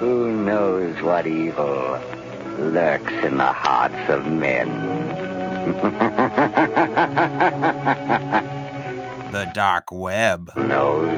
Who knows what evil lurks in the hearts of men? The dark web. knows.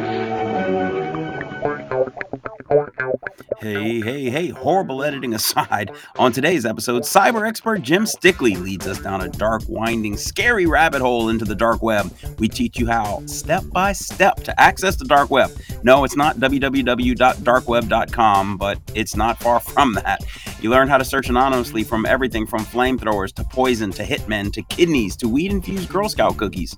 Hey, hey, hey, horrible editing aside, on today's episode, cyber expert Jim Stickley leads us down a dark, winding, scary rabbit hole into the dark web. We teach you how, step by step, to access the dark web. No, it's not www.darkweb.com, but it's not far from that. You learn how to search anonymously from everything from flamethrowers to poison to hitmen to kidneys to weed infused Girl Scout cookies.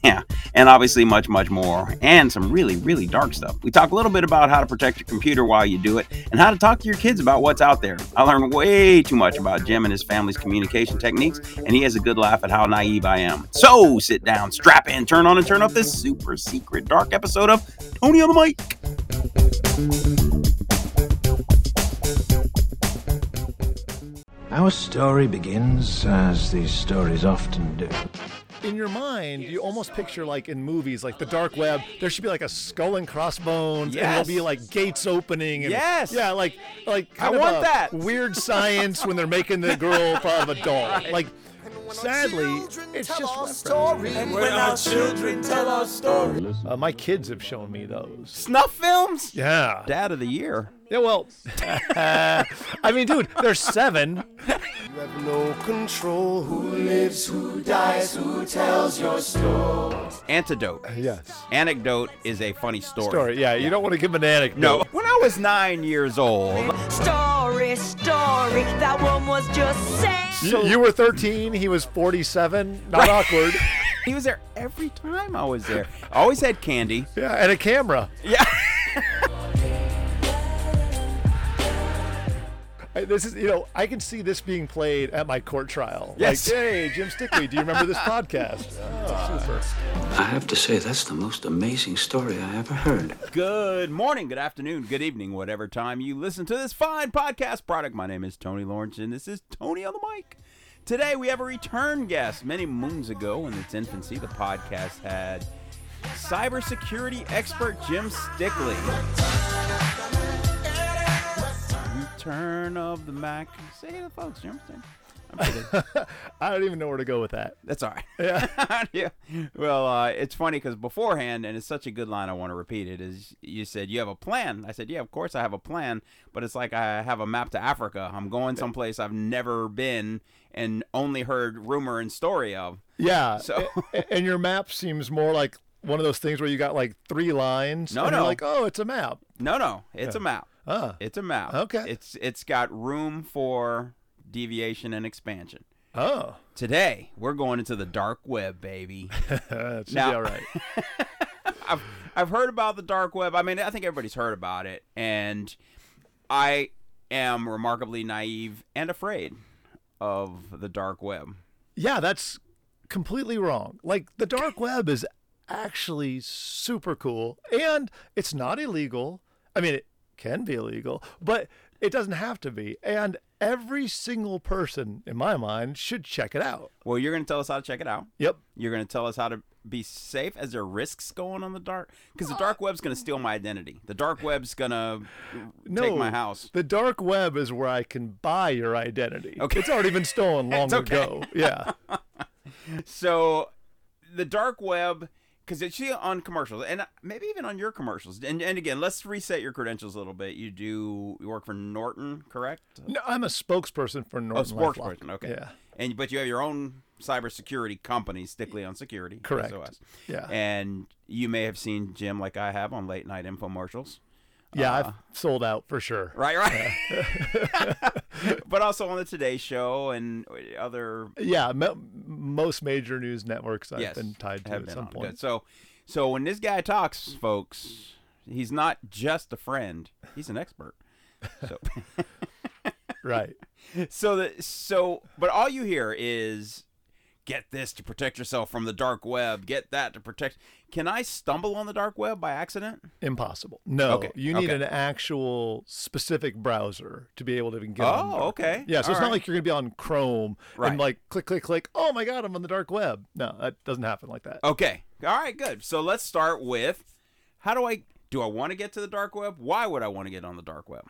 Yeah, and obviously much, much more, and some really, really dark stuff. We talk a little bit about how to protect your computer while you do it, and how to talk to your kids about what's out there. I learned way too much about Jim and his family's communication techniques, and he has a good laugh at how naive I am. So sit down, strap in, turn on, and turn off this super secret dark episode of Tony on the Mic. Our story begins, as these stories often do. In your mind, you almost picture like in movies, like the dark web. There should be like a skull and crossbones, and there'll be like gates opening. And, Yes. Yeah, like like kind I of want a that. weird science when they're making the girl out of a doll. Like, sadly, it's just reference. When our children tell our story. Uh, my kids have shown me those. Snuff films? Yeah. Dad of the year. Yeah. Well, I mean, dude, they're seven. You have no control. Who lives, who dies, who tells your story. Antidote. Yes. Anecdote is a funny story. Story. Yeah. You don't want to give an anecdote. No. When I was nine years old, Story, story, that one was just saying. You, you were 13. He was 47. Not awkward. he was there every time I was there. Always had candy. Yeah, and a camera. Yeah. This is, you know, I can see this being played at my court trial. Yes. Like, hey, Jim Stickley, do you remember this podcast? Oh, super. I have to say, that's the most amazing story I ever heard. Good morning, good afternoon, good evening, whatever time you listen to this fine podcast product. My name is Tony Lawrence, and this is Tony on the mic. Today we have a return guest. Many moons ago, in its infancy, the podcast had cybersecurity expert Jim Stickley. Return of the Mac. Say to the folks, Jim. Say- I'm kidding. I don't even know where to go with that. That's all right. Yeah. yeah. Well, uh, it's funny because beforehand, and it's such a good line, I want to repeat it, is you said, You have a plan. I said, Yeah, of course I have a plan, but it's like I have a map to Africa. I'm going someplace I've never been and only heard rumor and story of. Yeah. So- and your map seems more like one of those things where you got like three lines. No, and you're no. like, oh, it's a map. No, no, it's a map. Ah. It's a map. Okay. It's It's got room for deviation and expansion. Oh, Today, we're going into the dark web, baby. that should Now- be all right. I've I've heard about the dark web. I mean, I think everybody's heard about it, and I am remarkably naive and afraid of the dark web. Yeah, that's completely wrong. Like the dark web is actually super cool and it's not illegal. I mean, it can be illegal, but it doesn't have to be. And every single person in my mind should check it out. Well, you're going to tell us how to check it out. Yep. You're going to tell us how to be safe. as there are risks going on the dark? Because the dark web's going to steal my identity. The dark web's going to No, take my house. The dark web is where I can buy your identity. Okay. It's already been stolen long okay. ago. Yeah. So, the dark web, because it's see on commercials, and maybe even on your commercials. And and again, let's reset your credentials a little bit. You do you work for Norton, correct? No, I'm a spokesperson for Oh, Norton spokesperson. Okay. Yeah. And but you have your own cybersecurity company, Stickley on Security. Correct. SOS. Yeah. And you may have seen Jim, like I have, on late night infomercials. Yeah, Uh, I've sold out for sure. Right, right. but also on the Today Show and other. Yeah, mo- most major news networks I've yes, been tied to at some on. point. Good. So, so when this guy talks, folks, he's not just a friend; he's an expert. So. Right. so the so but all you hear is get this to protect yourself from the dark web get that to protect can i stumble on the dark web by accident Impossible. No, Okay, you need okay. an actual specific browser to be able to even get on. the Oh, okay. Yeah, so All it's right. not like you're gonna be on Chrome Right. and like click, click, click. Oh my God, I'm on the dark web. No, that doesn't happen like that. okay all right good so let's start with how do i do i want to get to the dark web why would i want to get on the dark web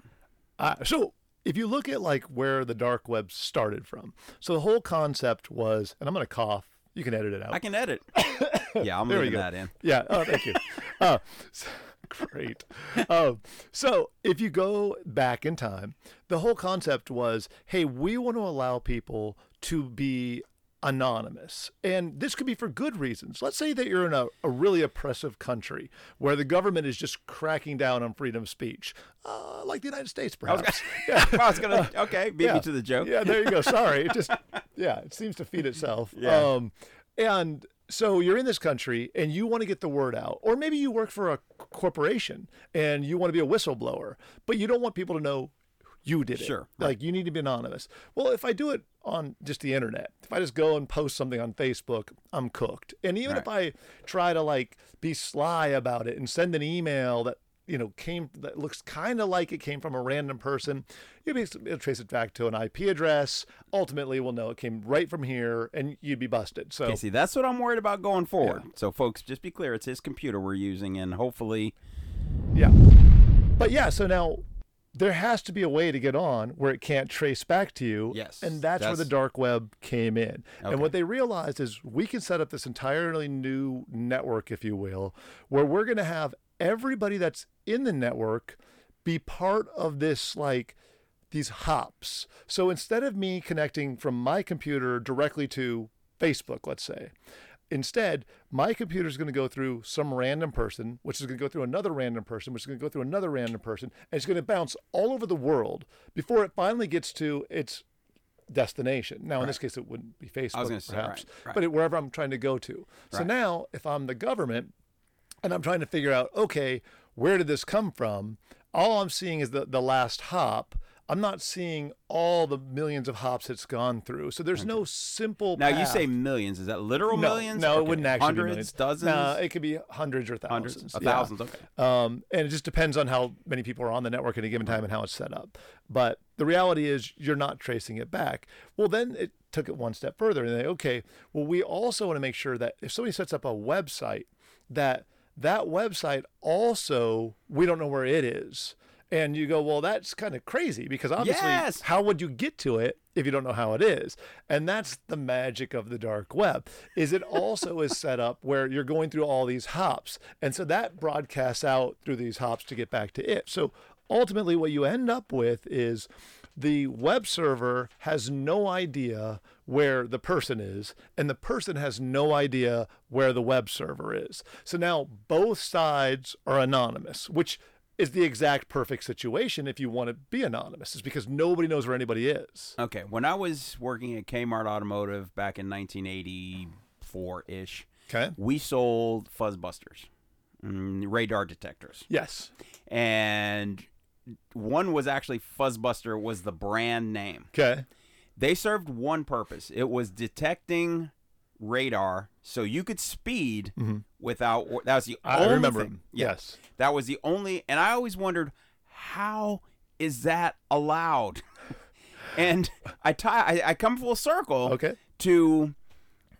Uh, so if you look at like where the dark web started from, so the whole concept was, and I'm going to cough. You can edit it out. I can edit. yeah, I'm There leaving that in. Yeah. Oh, thank you. uh, s- great. Um, so if you go back in time, the whole concept was, hey, we want to allow people to be anonymous. And this could be for good reasons. Let's say that you're in a, a really oppressive country where the government is just cracking down on freedom of speech, uh, like the United States, I was perhaps. I was gonna okay, beat yeah. me to the joke. Yeah, there you go. Sorry. It just yeah, it seems to feed itself. Yeah. Um and so you're in this country and you want to get the word out. Or maybe you work for a corporation and you want to be a whistleblower, but you don't want people to know you did it. Sure, right. Like you need to be anonymous. Well, if I do it on just the internet, if I just go and post something on Facebook, I'm cooked. And even if I try to like be sly about it and send an email that you know came that looks kind of like it came from a random person, you'll be to trace it back to an IP address. Ultimately, we'll know it came right from here, and you'd be busted. So Okay, see, that's what I'm worried about going forward. So, folks, just be clear: it's his computer we're using, and hopefully, Yeah. But yeah, so now there has to be a way to get on where it can't trace back to you. Yes, And that's, where the dark web came in. Okay. And what they realized is we can set up this entirely new network, if you will, where we're going to have everybody that's in the network be part of this, like, these hops. So instead of me connecting from my computer directly to Facebook, let's say, Instead, my computer is going to go through some random person, which is going to go through another random person, which is going to go through another random person, and it's going to bounce all over the world before it finally gets to its destination. Now, in this case, it wouldn't be Facebook, gonna say, perhaps, right, right. but it, wherever I'm trying to go to. So Right. now, if I'm the government and I'm trying to figure out, okay, where did this come from? All I'm seeing is the, the last hop. I'm not seeing all the millions of hops it's gone through. So there's no simple. now you say millions. Is that literal no, millions? No, it Okay. wundn't actually hundreds, be millions. dozens, No, it could be hundreds or thousands. hundreds, a yeah. thousands. Okay. Um, and it just depends on how many people are on the network at a given time and how it's set up. But the reality is, you're not tracing it back. Well, then it took it one step further, and they okay. Well, we also want to make sure that if somebody sets up a website, that that website also we don't know where it is. And you go, well, that's kind of crazy because obviously, Yes. how would you get to it if you don't know how it is? And that's the magic of the dark web. Is it also is set up where you're going through all these hops, and so that broadcasts out through these hops to get back to it. So ultimately, what you end up with is the web server has no idea where the person is, and the person has no idea where the web server is. So now both sides are anonymous, which is the exact perfect situation if you want to be anonymous, is because nobody knows where anybody is. Okay. When I was working at Kmart Automotive back in 1984 ish, Okay. we sold fuzzbusters, mm, radar detectors, Yes. and one was actually Fuzzbuster was the brand name. Okay. They served one purpose. It was detecting radar so you could speed without that was the Mm-hmm. I only remember thing. Yes. That was the only and I always wondered how is that allowed? and I tie I, I come full circle Okay. to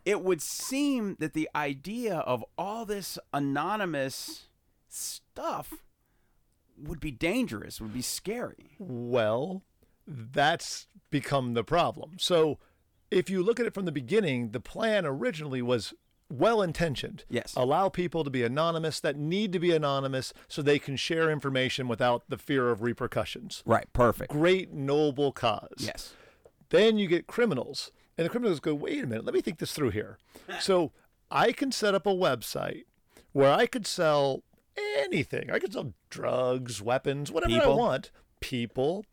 it would seem that the idea of all this anonymous stuff would be dangerous, would be scary. Well, that's become the problem. So, if you look at it from the beginning, the plan originally was well intentioned. Yes. Allow people to be anonymous that need to be anonymous so they can share information without the fear of repercussions. Right, perfect. Great, noble cause. Yes. Then you get criminals, and the criminals go, wait a minute, let me think this through here. so I can set up a website where I could sell anything. I could sell drugs, weapons, whatever I want, people,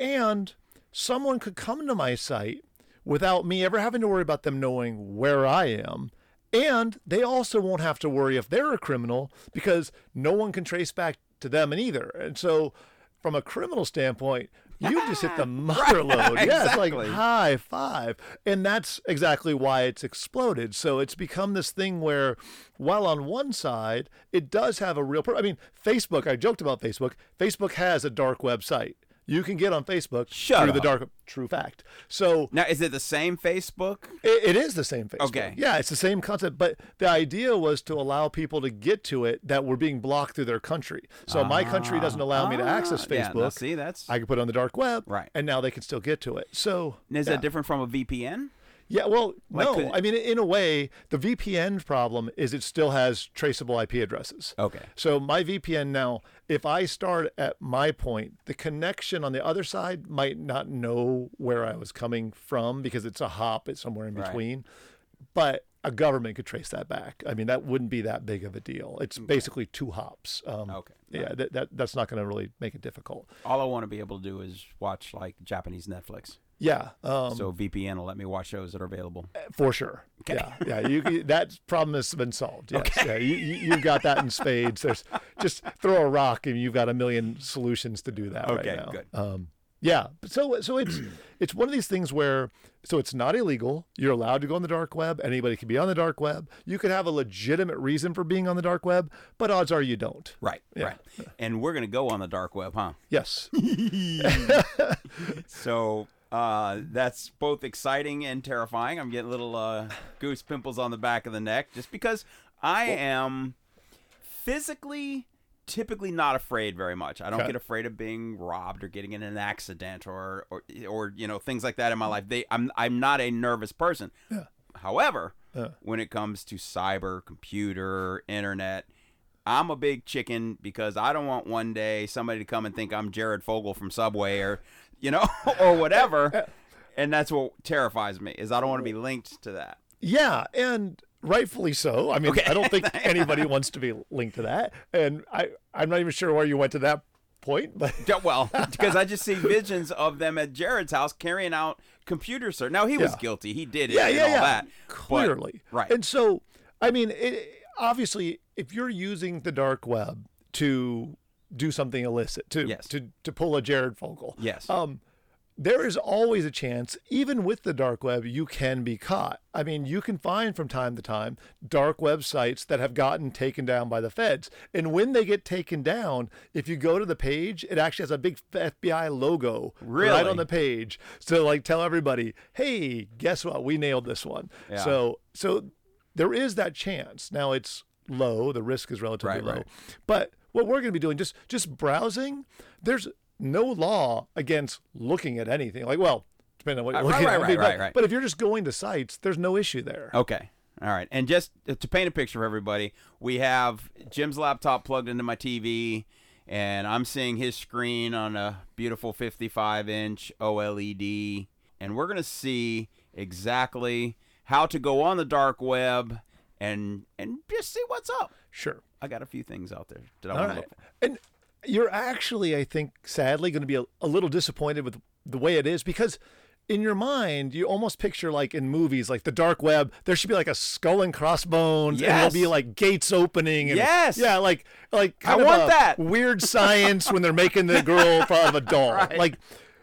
and someone could come to my site without me ever having to worry about them knowing where I am. And they also won't have to worry if they're a criminal because no one can trace back to them either. And so, from a criminal standpoint, you just hit the mother load. Yeah, it's like high five. And that's exactly why it's exploded. So it's become this thing where, while on one side, it does have a real. Pur- I mean, Facebook, I joked about Facebook. Facebook has a dark website. You can get on Facebook Shut through the dark. True fact. So Now, is it the same Facebook? it, it is the same Facebook. Okay. Yeah, it's the same concept, but the idea was to allow people to get to it that were being blocked through their country. So my country doesn't allow me to access Ah, yeah, Facebook. now see, that's I can put it on the dark web, Right. And now they can still get to it. So is yeah. that different from a VPN? Yeah, well, no. I mean, in a way, the VPN problem is it still has traceable IP addresses. Okay. So my VPN now, if I start at my point, the connection on the other side might not know where I was coming from because it's a hop, it's somewhere in between. Right. But a government could trace that back. I mean, that wouldn't be that big of a deal. It's basically two hops. Um, Okay. Yeah, that, that that's not going to really make it difficult. All I want to be able to do is watch like Japanese Netflix. Yeah. Um, so VPN will let me watch shows that are available. For sure. Yeah, yeah. You, you- that problem has been solved. Yes. Okay. Yeah, you, you you've got that in spades. There's just throw a rock and you've got a million solutions to do that Okay, right now. good. Um, yeah. So so it's it's one of these things where so it's not illegal. You're allowed to go on the dark web. Anybody can be on the dark web. You could have a legitimate reason for being on the dark web, but odds are you don't. Right, Yeah. right. And we're gonna go on the dark web, huh? Yes. So uh, that's both exciting and terrifying. I'm getting little uh, goose pimples on the back of the neck just because I am physically typically not afraid very much. I don't Okay. get afraid of being robbed or getting in an accident or or or you know things like that in my life. They I'm I'm not a nervous person. However, when it comes to cyber, computer, internet, I'm a big chicken because I don't want one day somebody to come and think I'm Jared Fogle from Subway or, you know, or whatever. And that's what terrifies me is I don't want to be linked to that. Yeah, and rightfully so. I mean, Okay. I don't think anybody wants to be linked to that, and I I'm not even sure why you went to that point, but Well, because I just see visions of them at Jared's house carrying out computer search. Now he was Yeah. guilty; he did it yeah, and yeah, all yeah, that. but- clearly, right? And so, I mean, it, obviously, if you're using the dark web to do something illicit, to Yes. to to pull a Jared Fogle, Yes. um, there is always a chance, even with the dark web, you can be caught. I mean, you can find from time to time dark websites that have gotten taken down by the feds. And when they get taken down, if you go to the page, it actually has a big FBI logo right on the page. So like tell everybody, hey, guess what? We nailed this one. Yeah. So so there is that chance. Now it's low, the risk is relatively Right, low. right. But what we're going to be doing just just browsing, there's no law against looking at anything. Like, well, depending on what you're Uh, looking right, at. right, but, right, right. but if you're just going to sites, there's no issue there. Okay. All right. And just to paint a picture for everybody, we have Jim's laptop plugged into my TV, and I'm seeing his screen on a beautiful 55 inch OLED. And we're going to see exactly how to go on the dark web and and just see what's up. Sure. I got a few things out there that I want to right. look for. And you're actually, I think, sadly going to be a, a little disappointed with the way it is because in your mind, you almost picture like in movies, like the dark web, there should be like a skull and crossbones, and Yes. there'll be like gates opening. And, Yes. Yeah, like like I of want that. weird science when they're making the girl of a doll. Right. Like,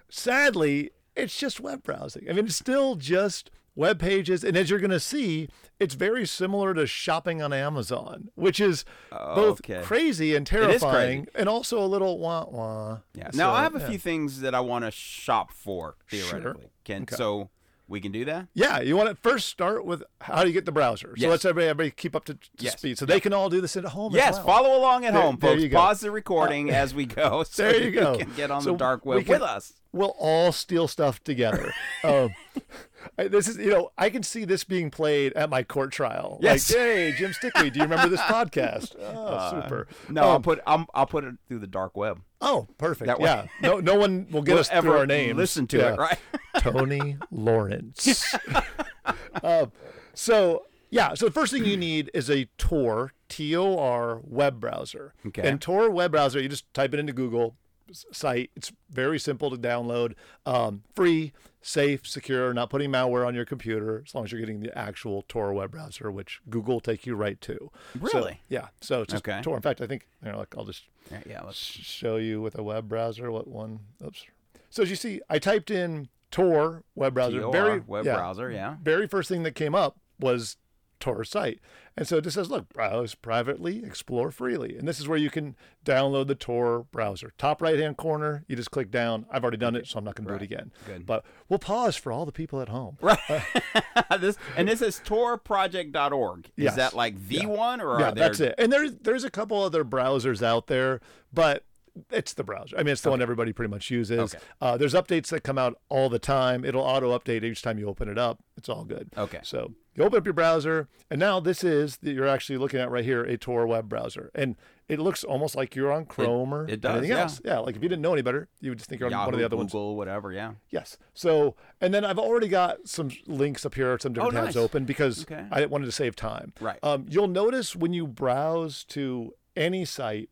sadly, it's just web browsing. I mean, it's still just web pages, and as you're going to see, it's very similar to shopping on Amazon, which is both Okay. crazy and is crazy. terrifying, and also a little wah wah. Yeah. So, now I have a yeah. few things that I want to shop for Sure. theoretically. Can Okay. so we can do that? Yeah, you want to first start with how do you get the browser. So Yes. let's everybody, everybody keep up to, to Yes. speed, so they can all do this at home. as Yes, well. follow along at There- home, folks. Pause the recording as we go, so There you go. can get on So the dark we web can- with us. We'll all steal stuff together. um, I- this is, you know, I can see this being played at my court trial. Yes. Like, hey, Jim Stickley, do you remember this podcast? Oh, super. No, I'll Um, put I'm, I'll put it through the dark web. Oh, perfect. That yeah. No, no one will get We'll us through ever our names. Listen to Yeah. it, right? Tony Lawrence. um, so yeah, so the first thing you need is a Tor T O R web browser. Okay. And Tor web browser, you just type it into Google site. It's very simple to download, um, free, safe, secure, not putting malware on your computer as long as you're getting the actual Tor web browser, which Google will take you right to. So, Really? yeah. So it's just Okay. Tor. In fact, I think you know, like I'll just yeah, yeah, let's show you with a web browser what one. Oops. So as you see, I typed in Tor web browser. TOR very web yeah, browser, yeah. Very first thing that came up was Tor site. And so it just says, look, browse privately, explore freely. And this is where you can download the Tor browser. Top right hand corner, you just click down. I've already done it, so I'm not going to do it again. Good. But we'll pause for all the people at home. Right. this and this is torproject.org. Is Yes. that like the one or yeah, are there that's it. And there's there's a couple other browsers out there, but it's the browser. I mean, it's the one everybody pretty much uses. Okay. Uh, there's updates that come out all the time. It'll auto update each time you open it up. It's all good. Okay. So you open up your browser, and now this is that you're actually looking at right here a Tor web browser, and it looks almost like you're on Chrome or it does, anything yeah. else. Yeah, like if you didn't know any better, you would just think you're on Yahoo, one of the other ones. Google, whatever, yeah. Yes. So, and then I've already got some links up here, some different Oh, tabs nice. open because Okay. I wanted to save time. Right. Um, you'll notice when you browse to any site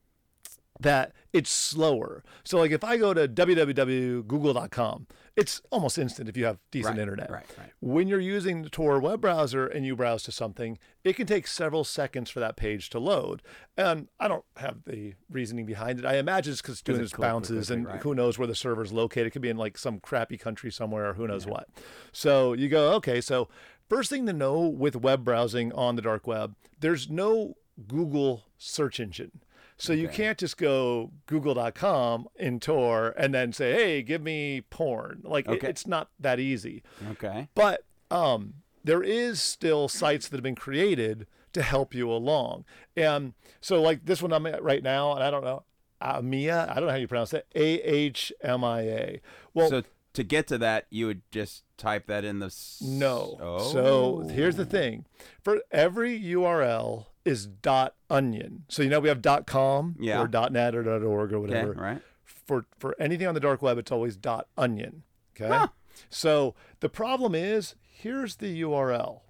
that it's slower. So, like if I go to www.google.com, it's almost instant if you have decent Right, internet. right, right. When you're using the Tor web browser and you browse to something, it can take several seconds for that page to load. And I don't have the reasoning behind it. I imagine it's because doing this bounces and right. who knows where the server's located. It could be in like some crappy country somewhere or who knows what. So you go, okay, so first thing to know with web browsing on the dark web, there's no Google search engine. So you can't just go google.com in Tor and then say, hey, give me porn. Like it- it's not that easy. Okay. But um, there is still sites that have been created to help you along. And so, like this one I'm at right now, and I don't know, Ahmia, I don't know how you pronounce it, A H M I A. Well, so to get to that, you would just type that in the s- no. Oh. So here's the oh. thing for every URL is dot onion. So, you know, we have dot com Yeah. or dot net or dot org or Okay, whatever. right. for for anything on the dark web, it's always dot onion. Okay. So the problem is, here's the URL.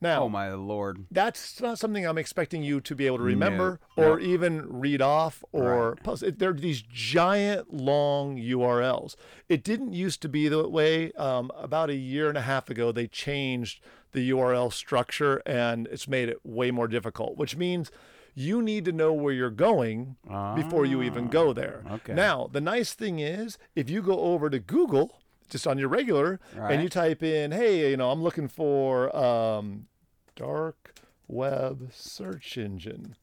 Now, Oh my lord. that's not something I'm expecting you to be able to remember No. or even read off or post. It, they're these giant long URLs. It didn't used to be that way. Um, about a year and a half ago, they changed the URL structure and it's made it way more difficult, which means you need to know where you're going before you even go there. okay. Now, the nice thing is if you go over to Google, just on your regular, Right. and you type in, hey, you know, I'm looking for um, dark web search engine.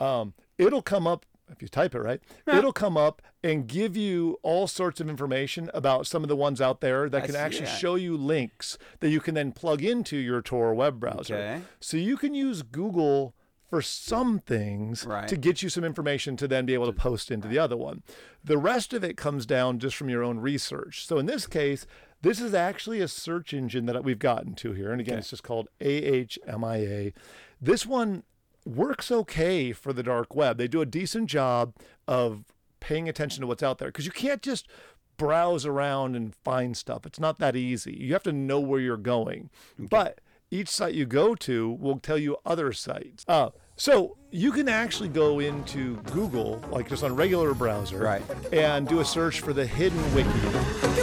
Um, it'll come up if you type it right. It'll come up and give you all sorts of information about some of the ones out there that I can actually that. show you links that you can then plug into your Tor web browser. Okay. So you can use Google for some things Right. to get you some information to then be able to post into the other one. The rest of it comes down just from your own research. So in this case, this is actually a search engine that we've gotten to here. And again, it's just called AHMIA. This one works okay for the dark web. They do a decent job of paying attention to what's out there because you can't just browse around and find stuff. It's not that easy. You have to know where you're going. But each site you go to will tell you other sites. Uh, so you can actually go into Google, like just on a regular browser, Right. and do a search for the hidden wiki.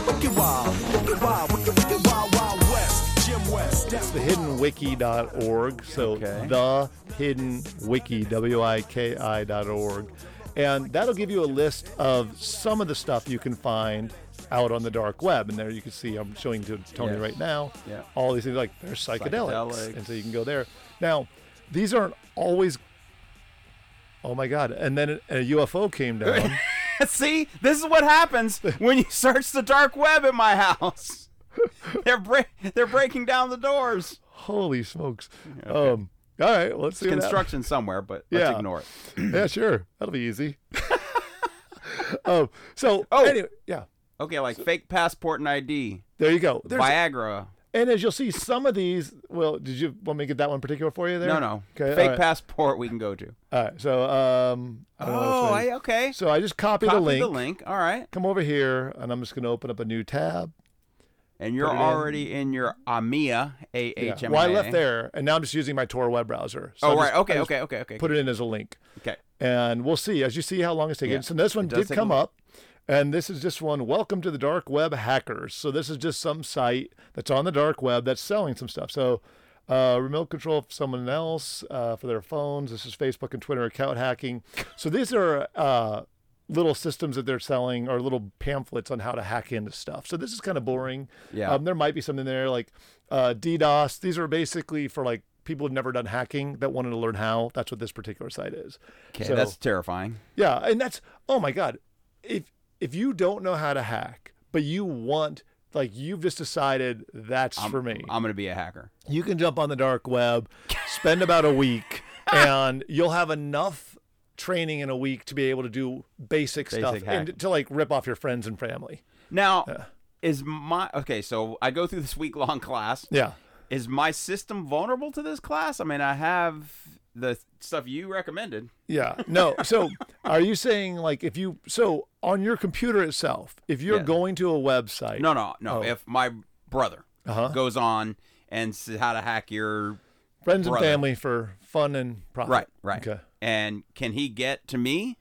Wicked wild, wicked wild, wicked, wicked wild, wild west. Jim West, that's the hiddenwiki.org. So Okay. the hidden wiki, W-I-K-I dot org. And that'll give you a list of some of the stuff you can find out on the dark web. And there you can see, I'm showing to Tony Yes. right now, Yeah. all these things like there's psychedelics. Psychedelics. And so you can go there. Now, these aren't always, oh my God. And then a UFO came down. See, this is what happens when you search the dark web at my house. they're they're breaking down the doors. Holy smokes. Um, all right, let's see. Construction somewhere, but let's Yeah. ignore it. yeah, sure. That'll be easy. um, so Oh. anyway, yeah, Okay, like fake passport and ID, there you go. There's, Viagra. And as you'll see, some of these. Well, did you want me to get that one particular for you there? No, no. Okay. fake right. passport we can go to. All right. So, um, I don't know Oh, way- I, okay. so I just copy, Copy the link. the link. All right. Come over here, and I'm just going to open up a new tab. And you're it in. already in your Ahmia, A. H M. Well, I left there, and now I'm just using my Tor web browser. So Oh, right. Okay, okay, okay, okay. Put it in as a link. Okay. and we'll see as you see how long it's taking. Yeah, So this one did come up, and this is just one. Welcome to the dark web hackers. So this is just some site that's on the dark web that's selling some stuff. So uh, remote control for someone else uh, for their phones. This is Facebook and Twitter account hacking. So these are. Uh, Little systems that they're selling or little pamphlets on how to hack into stuff. So this is kind of boring. Yeah. Um, there might be something there like uh, DDoS. These are basically for like people who've never done hacking that wanted to learn how. That's what this particular site is. Okay, So- that's terrifying. yeah, and that's oh my god. If if you don't know how to hack, but you want like you've just decided that's I'm, for me. I'm gonna be a hacker. you can jump on the dark web, spend about a week, and you'll have enough training in a week to be able to do basic, stuff Basic and to like rip off your friends and family. Now, is my okay? So I go through this week long class. Yeah. Is my system vulnerable to this class? I mean, I have the stuff you recommended. Yeah. No. So are you saying like if you so on your computer itself, if you're Yeah. going to a website No, no, no. Oh. If my brother Uh-huh. goes on and says how to hack your friends and family for fun and profit. right, right, Okay. and can he get to me?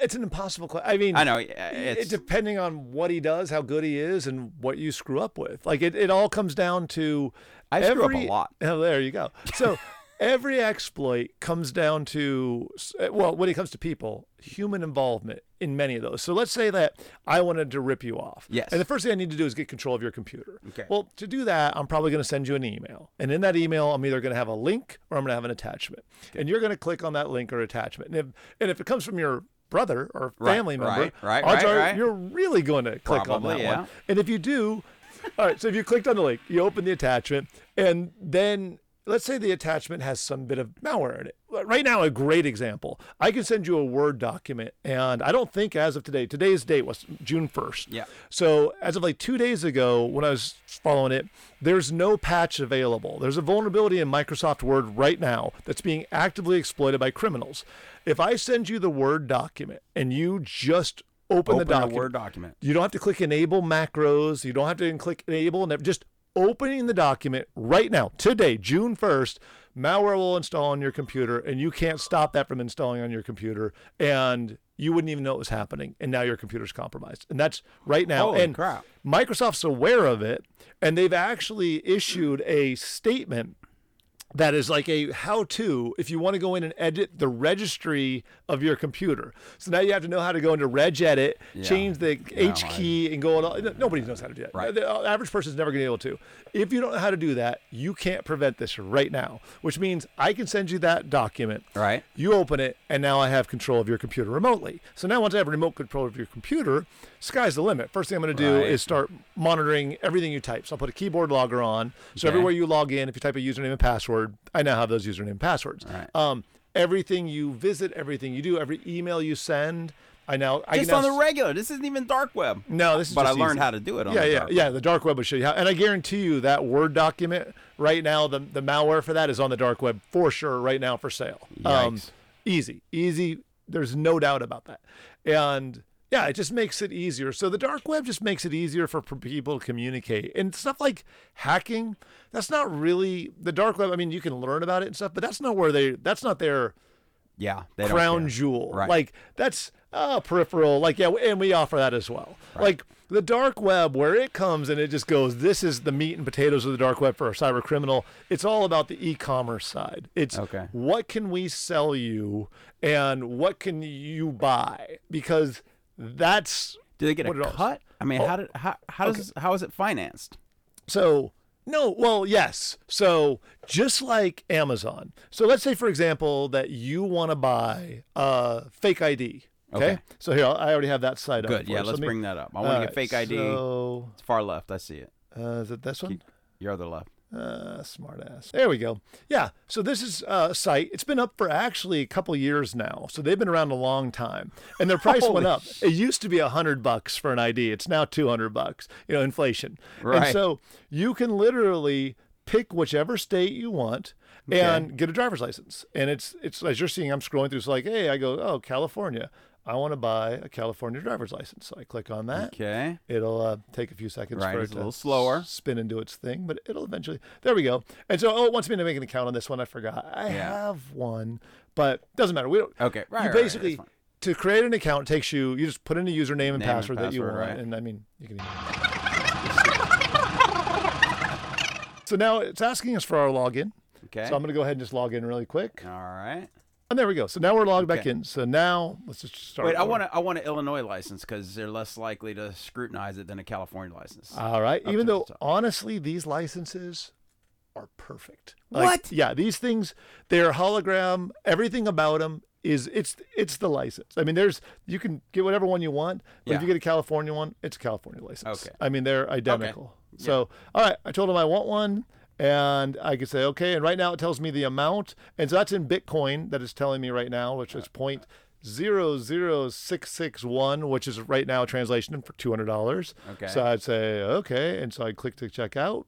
It's an impossible question. I mean, I know. uh, it, It's depending on what he does, how good he is, and what you screw up with. Like it, it all comes down to I screw up a lot. Oh, there you go. So every exploit comes down to eh, well, when it comes to people, human involvement in many of those. So let's say that I wanted to rip you off. Yes. And the first thing I need to do is get control of your computer. Okay. Well, to do that, I'm probably going to send you an email, and in that email, I'm either going to have a link or I'm going to have an attachment, and you're going to click on that link or attachment. And if and if it comes from your brother or Right, family member, right, right, odds right, are right. you're really going to click on that yeah. one. And if you do, all right, so if you clicked on the link, you open the attachment, and then let's say the attachment has some bit of malware in it. Right now, a great example. I can send you a Word document, and I don't think as of today, today's date was June 1st. Yeah. So as of like two days ago, when I was following it, there's no patch available. There's a vulnerability in Microsoft Word right now that's being actively exploited by criminals. If I send you the Word document and you just open, open the document, Word document. you don't have to click enable macros. You don't have to click enable. and Just opening the document right now, today, June 1st, malware will install on your computer and you can't stop that from installing on your computer. And you wouldn't even know it was happening. And now your computer's compromised. And that's right now. Holy and crap. Microsoft's aware of it. And they've actually issued a statement that is like a how to if you want to go in and edit the registry of your computer. So now you have to know how to go into regedit, change the H key, and go on. Nobody knows how to do that. Right. The uh, average person is never going to be able to. If you don't know how to do that, you can't prevent this right now, which means I can send you that document. Right. You open it, and now I have control of your computer remotely. So now, once I have remote control of your computer, sky's the limit. First thing I'm going to do Right. is start monitoring everything you type. So I'll put a keyboard logger on. So Okay. everywhere you log in, if you type a username and password, I now have those username and passwords. Right. Um, everything you visit, everything you do, every email you send, I now I Just on now the regular. This isn't even dark web. no, this is But I just learned easy. how to do it on yeah, the yeah, yeah. The dark web will show you how, and I guarantee you that Word document right now, the the malware for that is on the dark web for sure right now for sale. Um, easy, easy. There's no doubt about that, and yeah, it just makes it easier. So the dark web just makes it easier for people to communicate and stuff like hacking. That's not really the dark web. I mean, you can learn about it and stuff, but that's not where they. That's not their Yeah. They crown jewel. Right. Like that's uh, peripheral. Like yeah, and we offer that as well. Right. Like the dark web, where it comes and it just goes. This is the meat and potatoes of the dark web for a cyber criminal. It's all about the e-commerce side. It's Okay. what can we sell you and what can you buy because that's Do they get a what it all- cut? I mean, Oh, how did how how does how is it financed? So no, well, yes. So just like Amazon. So let's say, for example, that you want to buy a fake ID. Okay. Okay. So here, I already have that site up. Good. Yeah. us. Let's Let me- bring that up. I want to get fake ID. So It's far left. I see it. uh, is it this one? Your other left. Uh, smart ass. There we go. Yeah. So this is a site. It's been up for actually a couple years now. So they've been around a long time, and their price went up. It used to be a hundred bucks for an ID. It's now two hundred bucks. You know, inflation. And Right. so you can literally pick whichever state you want and get a driver's license. And it's it's as you're seeing, I'm scrolling through. It's like, hey, I go, oh, California. I want to buy a California driver's license. So I click on that. Okay. It'll uh, take a few seconds Right, for it's it a to little slower. spin and do its thing, but it'll eventually. There we go. And so, oh, it wants me to make an account on this one. I forgot. I Yeah. have one, but doesn't matter. We don't. Okay. Right. you right, right, basically fine. to create an account takes you. You just put in a username and Name and password that you password, want, right. and I mean you can. Email. So now it's asking us for our login. Okay. So I'm going to go ahead and just log in really quick. All right. And there we go. So now we're logged back in. So now let's just start. Wait, I want to I want an Illinois license because they're less likely to scrutinize it than a California license. All right. Up Even to the though honestly, these licenses are perfect. Like, What? Yeah, these things they're hologram. Everything about them is it's it's the license. I mean, there's you can get whatever one you want, but if you get a California one, it's a California license. Okay. I mean, they're identical. Okay. So, all right, I told him I want one. And I could say, okay. And right now it tells me the amount. And so that's in Bitcoin that it's telling me right now, which is point zero zero six six one, which is right now a translation for two hundred dollars. Okay. So I'd say, okay. And so I'd click to check out.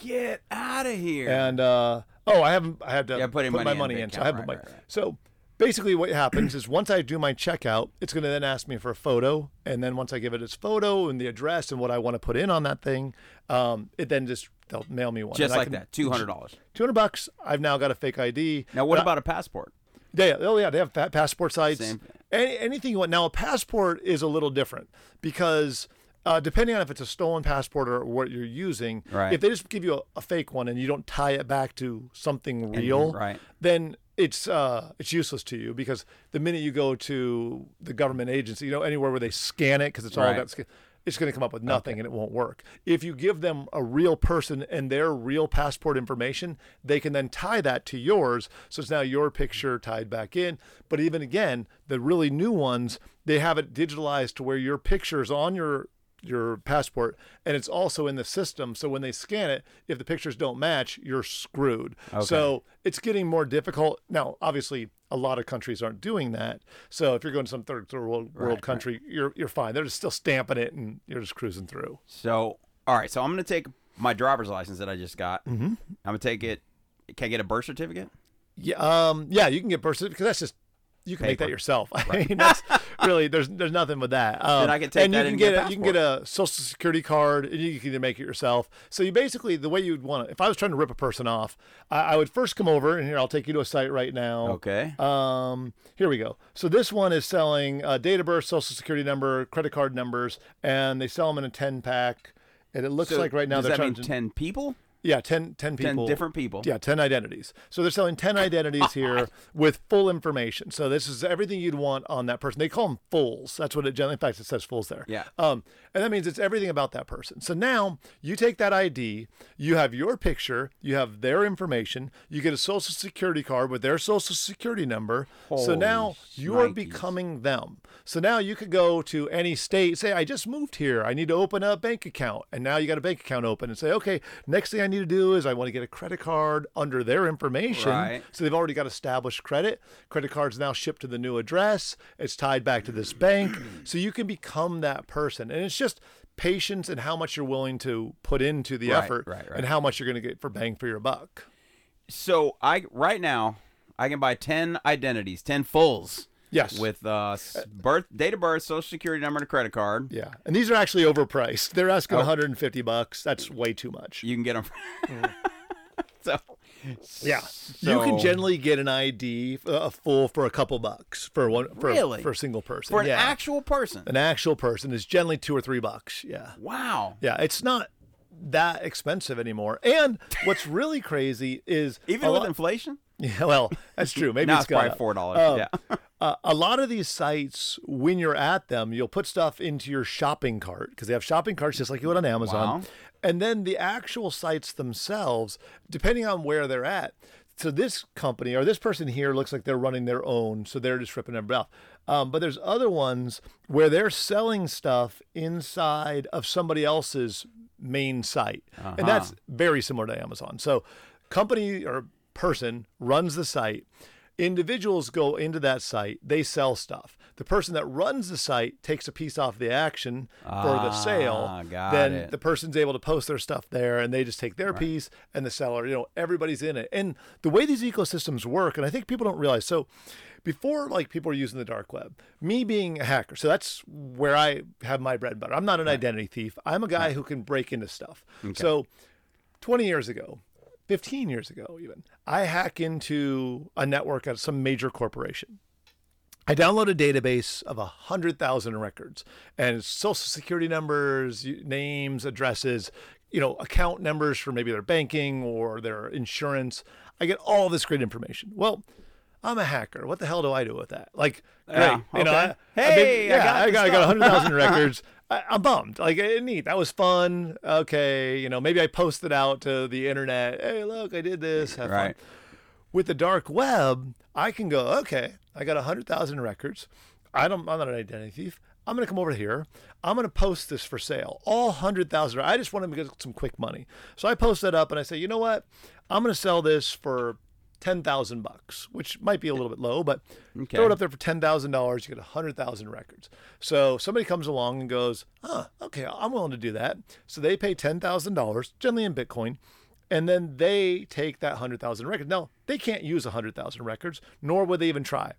Get out of here. And uh, oh, I haven't. I had to Yeah, put putting my money in money in. So I haven't right, my. right, right. So basically, what happens is once I do my checkout, it's going to then ask me for a photo, and then once I give it its photo and the address and what I want to put in on that thing, um, it then just they'll mail me one. Just And like can- that, two hundred dollars. Two hundred bucks. I've now got a fake ID. Now, what And about a passport? yeah, oh yeah, they have passport sites. Same. Any, anything you want. Now, a passport is a little different because uh, depending on if it's a stolen passport or what you're using, Right. if they just give you a, a fake one and you don't tie it back to something real, right. then it's uh, it's useless to you because the minute you go to the government agency, you know, anywhere where they scan it because it's all Right. sca- It's going to come up with nothing and it won't work. If you give them a real person and their real passport information, they can then tie that to yours. So it's now your picture tied back in. But even again, the really new ones, they have it digitalized to where your picture is on your your passport and it's also in the system so when they scan it if the pictures don't match you're screwed so it's getting more difficult now obviously a lot of countries aren't doing that so if you're going to some third third world, world country you're you're fine they're just still stamping it and you're just cruising through So, all right. So I'm gonna take my driver's license that I just got. Mm-hmm. I'm gonna take it. Can I get a birth certificate? yeah um yeah you can get birth certificate because that's just you can make that Paper. yourself. I mean, that's really there's there's nothing with that. Um, Then I can take and that you can and get, a you can get a social security card, and you can either make it yourself. So you basically the way you'd want to. If I was trying to rip a person off, I, I would first come over, and here I'll take you to a site right now. Okay. Um, here we go. So this one is selling uh, date of birth, social security number, credit card numbers, and they sell them in a ten pack. And it looks So like right now does they're that trying mean ten people? Yeah, 10, 10 10 people. different people. Yeah, 10 identities. So they're selling 10 identities here with full information. So this is everything you'd want on that person. They call them fools. That's what it generally, in fact, it says fools there. Yeah. Um, and that means it's everything about that person. So now you take that ID, you have your picture, you have their information, you get a social security card with their social security number. so now you're becoming them. So now you could go to any state, say, I just moved here. I need to open a bank account. And now you got a bank account open and say, okay, next thing I need to do is I want to get a credit card under their information. Right. So they've already got established credit. Credit card's now shipped to the new address. It's tied back to this bank. So you can become that person. And it's just patience and how much you're willing to put into the Right, effort right, and how much you're going to get for bang for your buck. So I right now I can buy ten identities, ten fulls. Yes. With uh, birth, date of birth, social security number, and a credit card. Yeah. And these are actually overpriced. They're asking Oh. 150 bucks. That's way too much. You can get them. so Yeah, you can generally get an ID, uh, a full for a couple bucks for one for, Really? for a single person. for an yeah. actual person. an actual person is generally two or three bucks. Yeah, Wow. yeah, it's not that expensive anymore. And what's really crazy is Even with lot- inflation. Yeah, well, that's true. Maybe it's it's probably up. four dollars. Um, yeah. uh, a lot of these sites, when you're at them, you'll put stuff into your shopping cart because they have shopping carts just like you would on Amazon. Wow. And then the actual sites themselves, depending on where they're at. So this company or this person here looks like they're running their own, so they're just ripping everybody off. Um, but there's other ones where they're selling stuff inside of somebody else's main site, and that's very similar to Amazon. So company or person runs the site individuals go into that site they sell stuff. The person that runs the site takes a piece off the action for the sale Ah, got then it. the person's able to post their stuff there and they just take their piece and the seller you know everybody's in it. And the way these ecosystems work and i think people don't realize so before like people are using the dark web me being a hacker so that's where i have my bread and butter. I'm not an identity thief. I'm a guy who can break into stuff. So 20 years ago 15 years ago even i hack into a network at some major corporation I download a database of a hundred thousand records and social security numbers, names, addresses, you know, account numbers for maybe their banking or their insurance. I get all this great information. Well, I'm a hacker. What the hell do I do with that? Like, great, Yeah, you know, okay. I, Hey, I yeah, got I got, I got a hundred thousand records. I, I'm bummed. Like, eh, neat. That was fun. Okay, you know, maybe I posted out to the internet. Hey, look, I did this. Have Right. fun. With the dark web, I can go. Okay, I got hundred thousand records. I don't. I'm not an identity thief. I'm gonna come over here. I'm gonna post this for sale. All hundred thousand. I just want to get some quick money. So I post that up and I say, you know what? I'm gonna sell this for ten thousand bucks, which might be a little bit low, but Okay. throw it up there for ten thousand dollars. You get hundred thousand records. So somebody comes along and goes, "Huh, okay, I'm willing to do that." So they pay ten thousand dollars, generally in Bitcoin, and then they take that hundred thousand records. Now they can't use hundred thousand records, nor would they even try.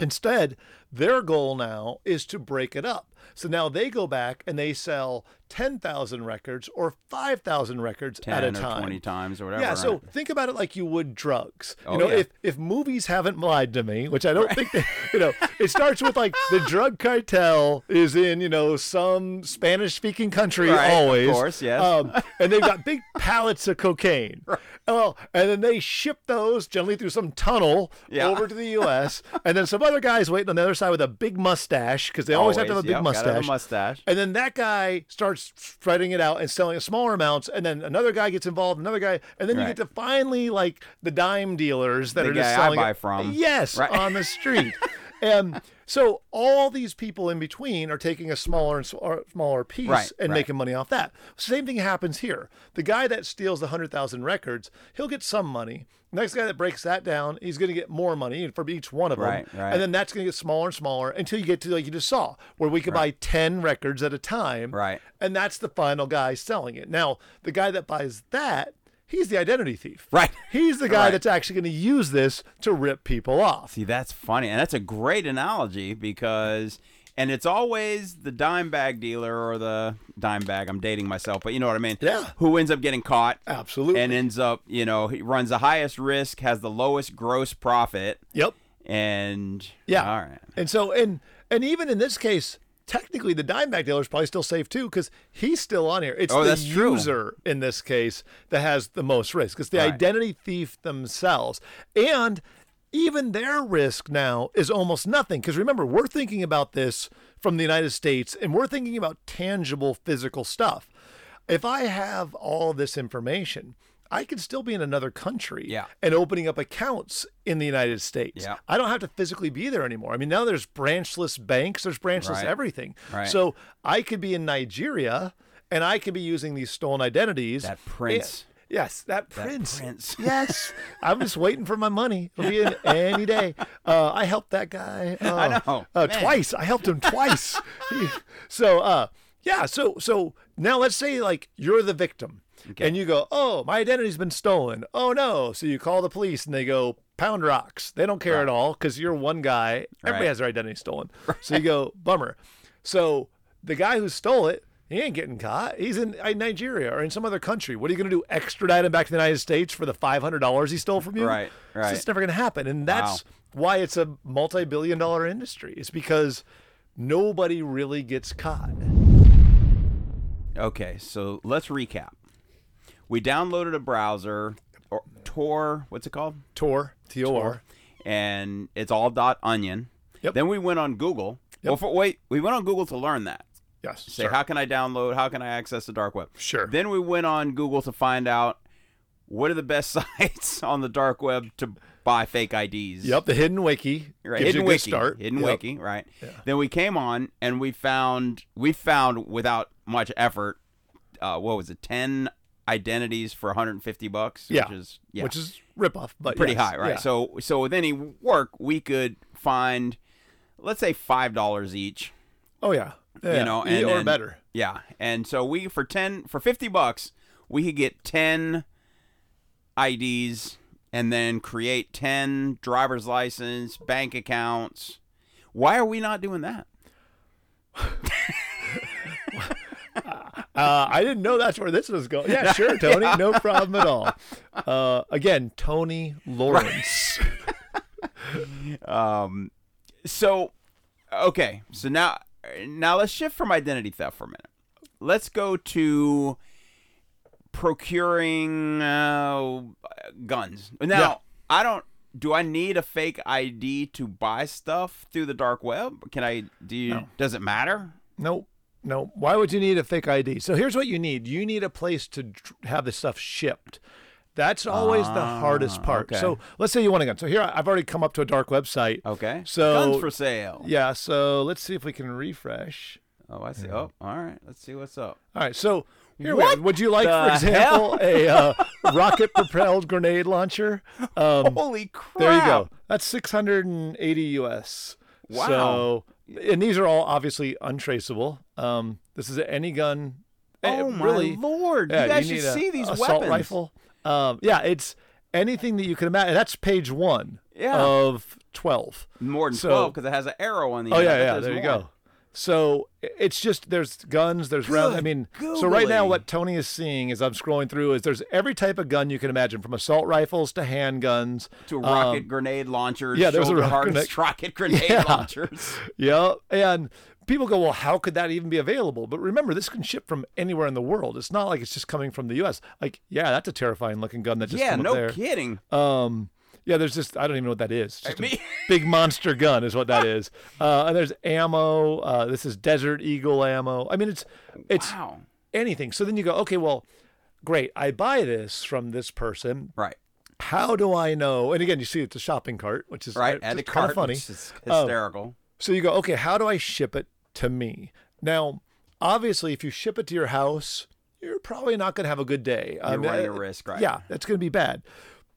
Instead, their goal now is to break it up. So now they go back and they sell 10,000 records or 5,000 records at a 10 or time. 20 times or whatever. Yeah, so right? think about it like you would drugs. Oh, you know, yeah. if if movies haven't lied to me, which I don't think they, you know, it starts with like the drug cartel is in, you know, some Spanish speaking country Right, of course, yes. Um, and they've got big pallets of cocaine. Right. Oh, and then they ship those generally through some tunnel Yeah. over to the US. and then some other guy's waiting on the other side with a big mustache because they always, have to have a big yep, have mustache. a mustache. And then that guy starts spreading it out and selling smaller amounts, and then another guy gets involved, another guy, and then you get to finally like the dime dealers that The are just guy I selling buy it- from. Yes, Right. on the street. and so all these people in between are taking a smaller and smaller piece Right, and right. making money off that. Same thing happens here. The guy that steals the hundred thousand records, he'll get some money. Next guy that breaks that down, he's going to get more money from each one of them, Right, right. and then that's going to get smaller and smaller until you get to like you just saw, where we could buy ten records at a time, Right. and that's the final guy selling it. Now, the guy that buys that, he's the identity thief. Right. He's the guy Right. that's actually going to use this to rip people off. See, that's funny. And that's a great analogy because, and it's always the dime bag dealer or the dime bag. I'm dating myself, but you know what I mean? Yeah. Who ends up getting caught Absolutely. and ends up, you know, he runs the highest risk, has the lowest gross profit. yep. And, Yeah. All right. And so, and and even in this case, technically the dime bag dealer is probably still safe too because he's still on here. It's Oh, the that's true. user in this case that has the most risk. It's the Right. identity thief themselves, and even their risk now is almost nothing because remember we're thinking about this from the United States and we're thinking about tangible physical stuff. If I have all this information. I could still be in another country Yeah. and opening up accounts in the United States. Yeah. I don't have to physically be there anymore. I mean, now there's branchless banks, there's branchless Right. everything. Right. So I could be in Nigeria and I could be using these stolen identities. That prince. Yeah. Yes, that That prince. prince. Yes, I'm just waiting for my money. It'll be in any day. Uh, I helped that guy. Uh, I know. Uh, twice. I helped him twice. So, uh, yeah. So, so now let's say like you're the victim, Okay. and you go, "Oh, my identity's been stolen." Oh no! So you call the police, and they go, "Pound rocks." They don't care at all because you're one guy. Everybody Right. has their identity stolen. So you go, "Bummer." So the guy who stole it. He ain't getting caught. He's in Nigeria or in some other country. What are you going to do? Extradite him back to the United States for the five hundred dollars he stole from you? Right, It's right. just never going to happen. And that's why it's a multi-billion dollar industry. It's because nobody really gets caught. Okay, so let's recap. We downloaded a browser, or Tor, what's it called? Tor, T-O-R. and it's all dot onion. Yep. Then we went on Google. Well, for, wait, we went on Google to learn that. Yes. Say, sure. how can I download? How can I access the dark web? Sure. Then we went on Google to find out what are the best sites on the dark web to buy fake IDs. Yep, the hidden wiki Right. gives Hidden you a wiki. start. Hidden Yep. wiki. Right. Then we came on and we found we found without much effort. Uh, what was it? Ten identities for 150 bucks. Yeah. Which is yeah. Which is ripoff, but pretty yes, high, right? yeah. So so with any work, we could find, let's say five dollars each. oh yeah, yeah. You know, and or then- better. Yeah, and so we for ten for fifty bucks, we could get ten IDs and then create ten driver's license, bank accounts. Why are we not doing that? Uh, I didn't know that's where this was going. Yeah, sure, Tony, no problem at all. Uh, again, Tony Lawrence. Um, so okay, so now now let's shift from identity theft for a minute. Let's go to procuring uh, guns. Now, Yeah. I don't. Do I need a fake ID to buy stuff through the dark web? Can I? Do you? No. Does it matter? Nope. No, why would you need a fake ID? So here's what you need. You need a place to have this stuff shipped. That's always the hardest Ah, part. okay. So let's say you want a gun. So here I've already come up to a dark website. Okay. So guns for sale. Yeah, so let's see if we can refresh. Oh, I see. Oh, all right. Let's see what's up. All right, so here What. Would you like, the for example, a uh, rocket-propelled grenade launcher? Um, Holy crap! there you go. That's 680 US. Wow. So, and these are all obviously untraceable. Um, this is any gun. eh, Oh my really, lord! yeah, you guys need should a see these assault weapons. rifle. Um, yeah, it's anything that you can imagine. That's page one Yeah. of 12. More than So- twelve because it has an arrow on the Oh end. Yeah, yeah. There you go. So it's just there's guns, there's rounds. I Good mean, so right now what Tony is seeing as I'm scrolling through is there's every type of gun you can imagine, from assault rifles to handguns To rocket Um, grenade launchers. yeah, there's a rocket harness grenade- rocket grenade Yeah. launchers. Yeah, and people go, well, how could that even be available? But remember, this can ship from anywhere in the world. It's not like it's just coming from the U.S. Like, yeah, that's a terrifying looking gun that just Yeah, no kidding. Um, yeah, there's just I don't even know what that is. Just a me- big monster gun is what that is. Uh, and there's ammo. Uh, this is Desert Eagle ammo. I mean, it's it's Wow. anything. So then you go, okay, well, great. I buy this from this person. Right. How do I know? And again, you see it's a shopping cart, which is Right. it's Add a kind of cart, funny. Um, hysterical. So you go, okay, how do I ship it to me? Now, obviously, if you ship it to your house, you're probably not going to have a good day. You're running a uh, risk, right? Yeah, that's going to be bad.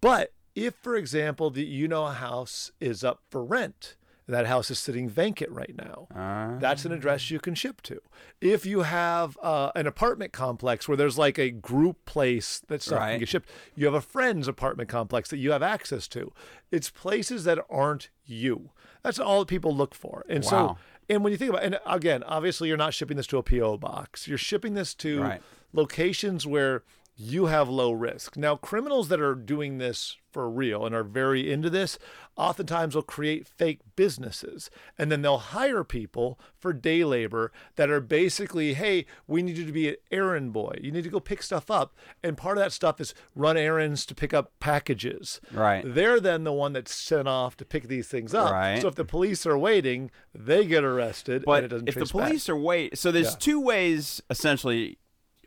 But if, for example, the, you know a house is up for rent, that house is sitting vacant right now. Uh, That's an address you can ship to. If you have uh, an apartment complex where there's like a group place that stuff Right. can get shipped, you have a friend's apartment complex that you have access to. It's places that aren't you. That's all that people look for. And so, Wow. And when you think about, and again, obviously you're not shipping this to a PO box. You're shipping this to Right. locations where you have low risk. Now, criminals that are doing this for real and are very into this, oftentimes will create fake businesses and then they'll hire people for day labor that are basically, hey, we need you to be an errand boy. You need to go pick stuff up. And part of that stuff is run errands to pick up packages. Right. They're then the one that's sent off to pick these things up. Right. So if the police are waiting, they get arrested. But and it doesn't if the trace back. police are wait, so there's Yeah. two ways, essentially,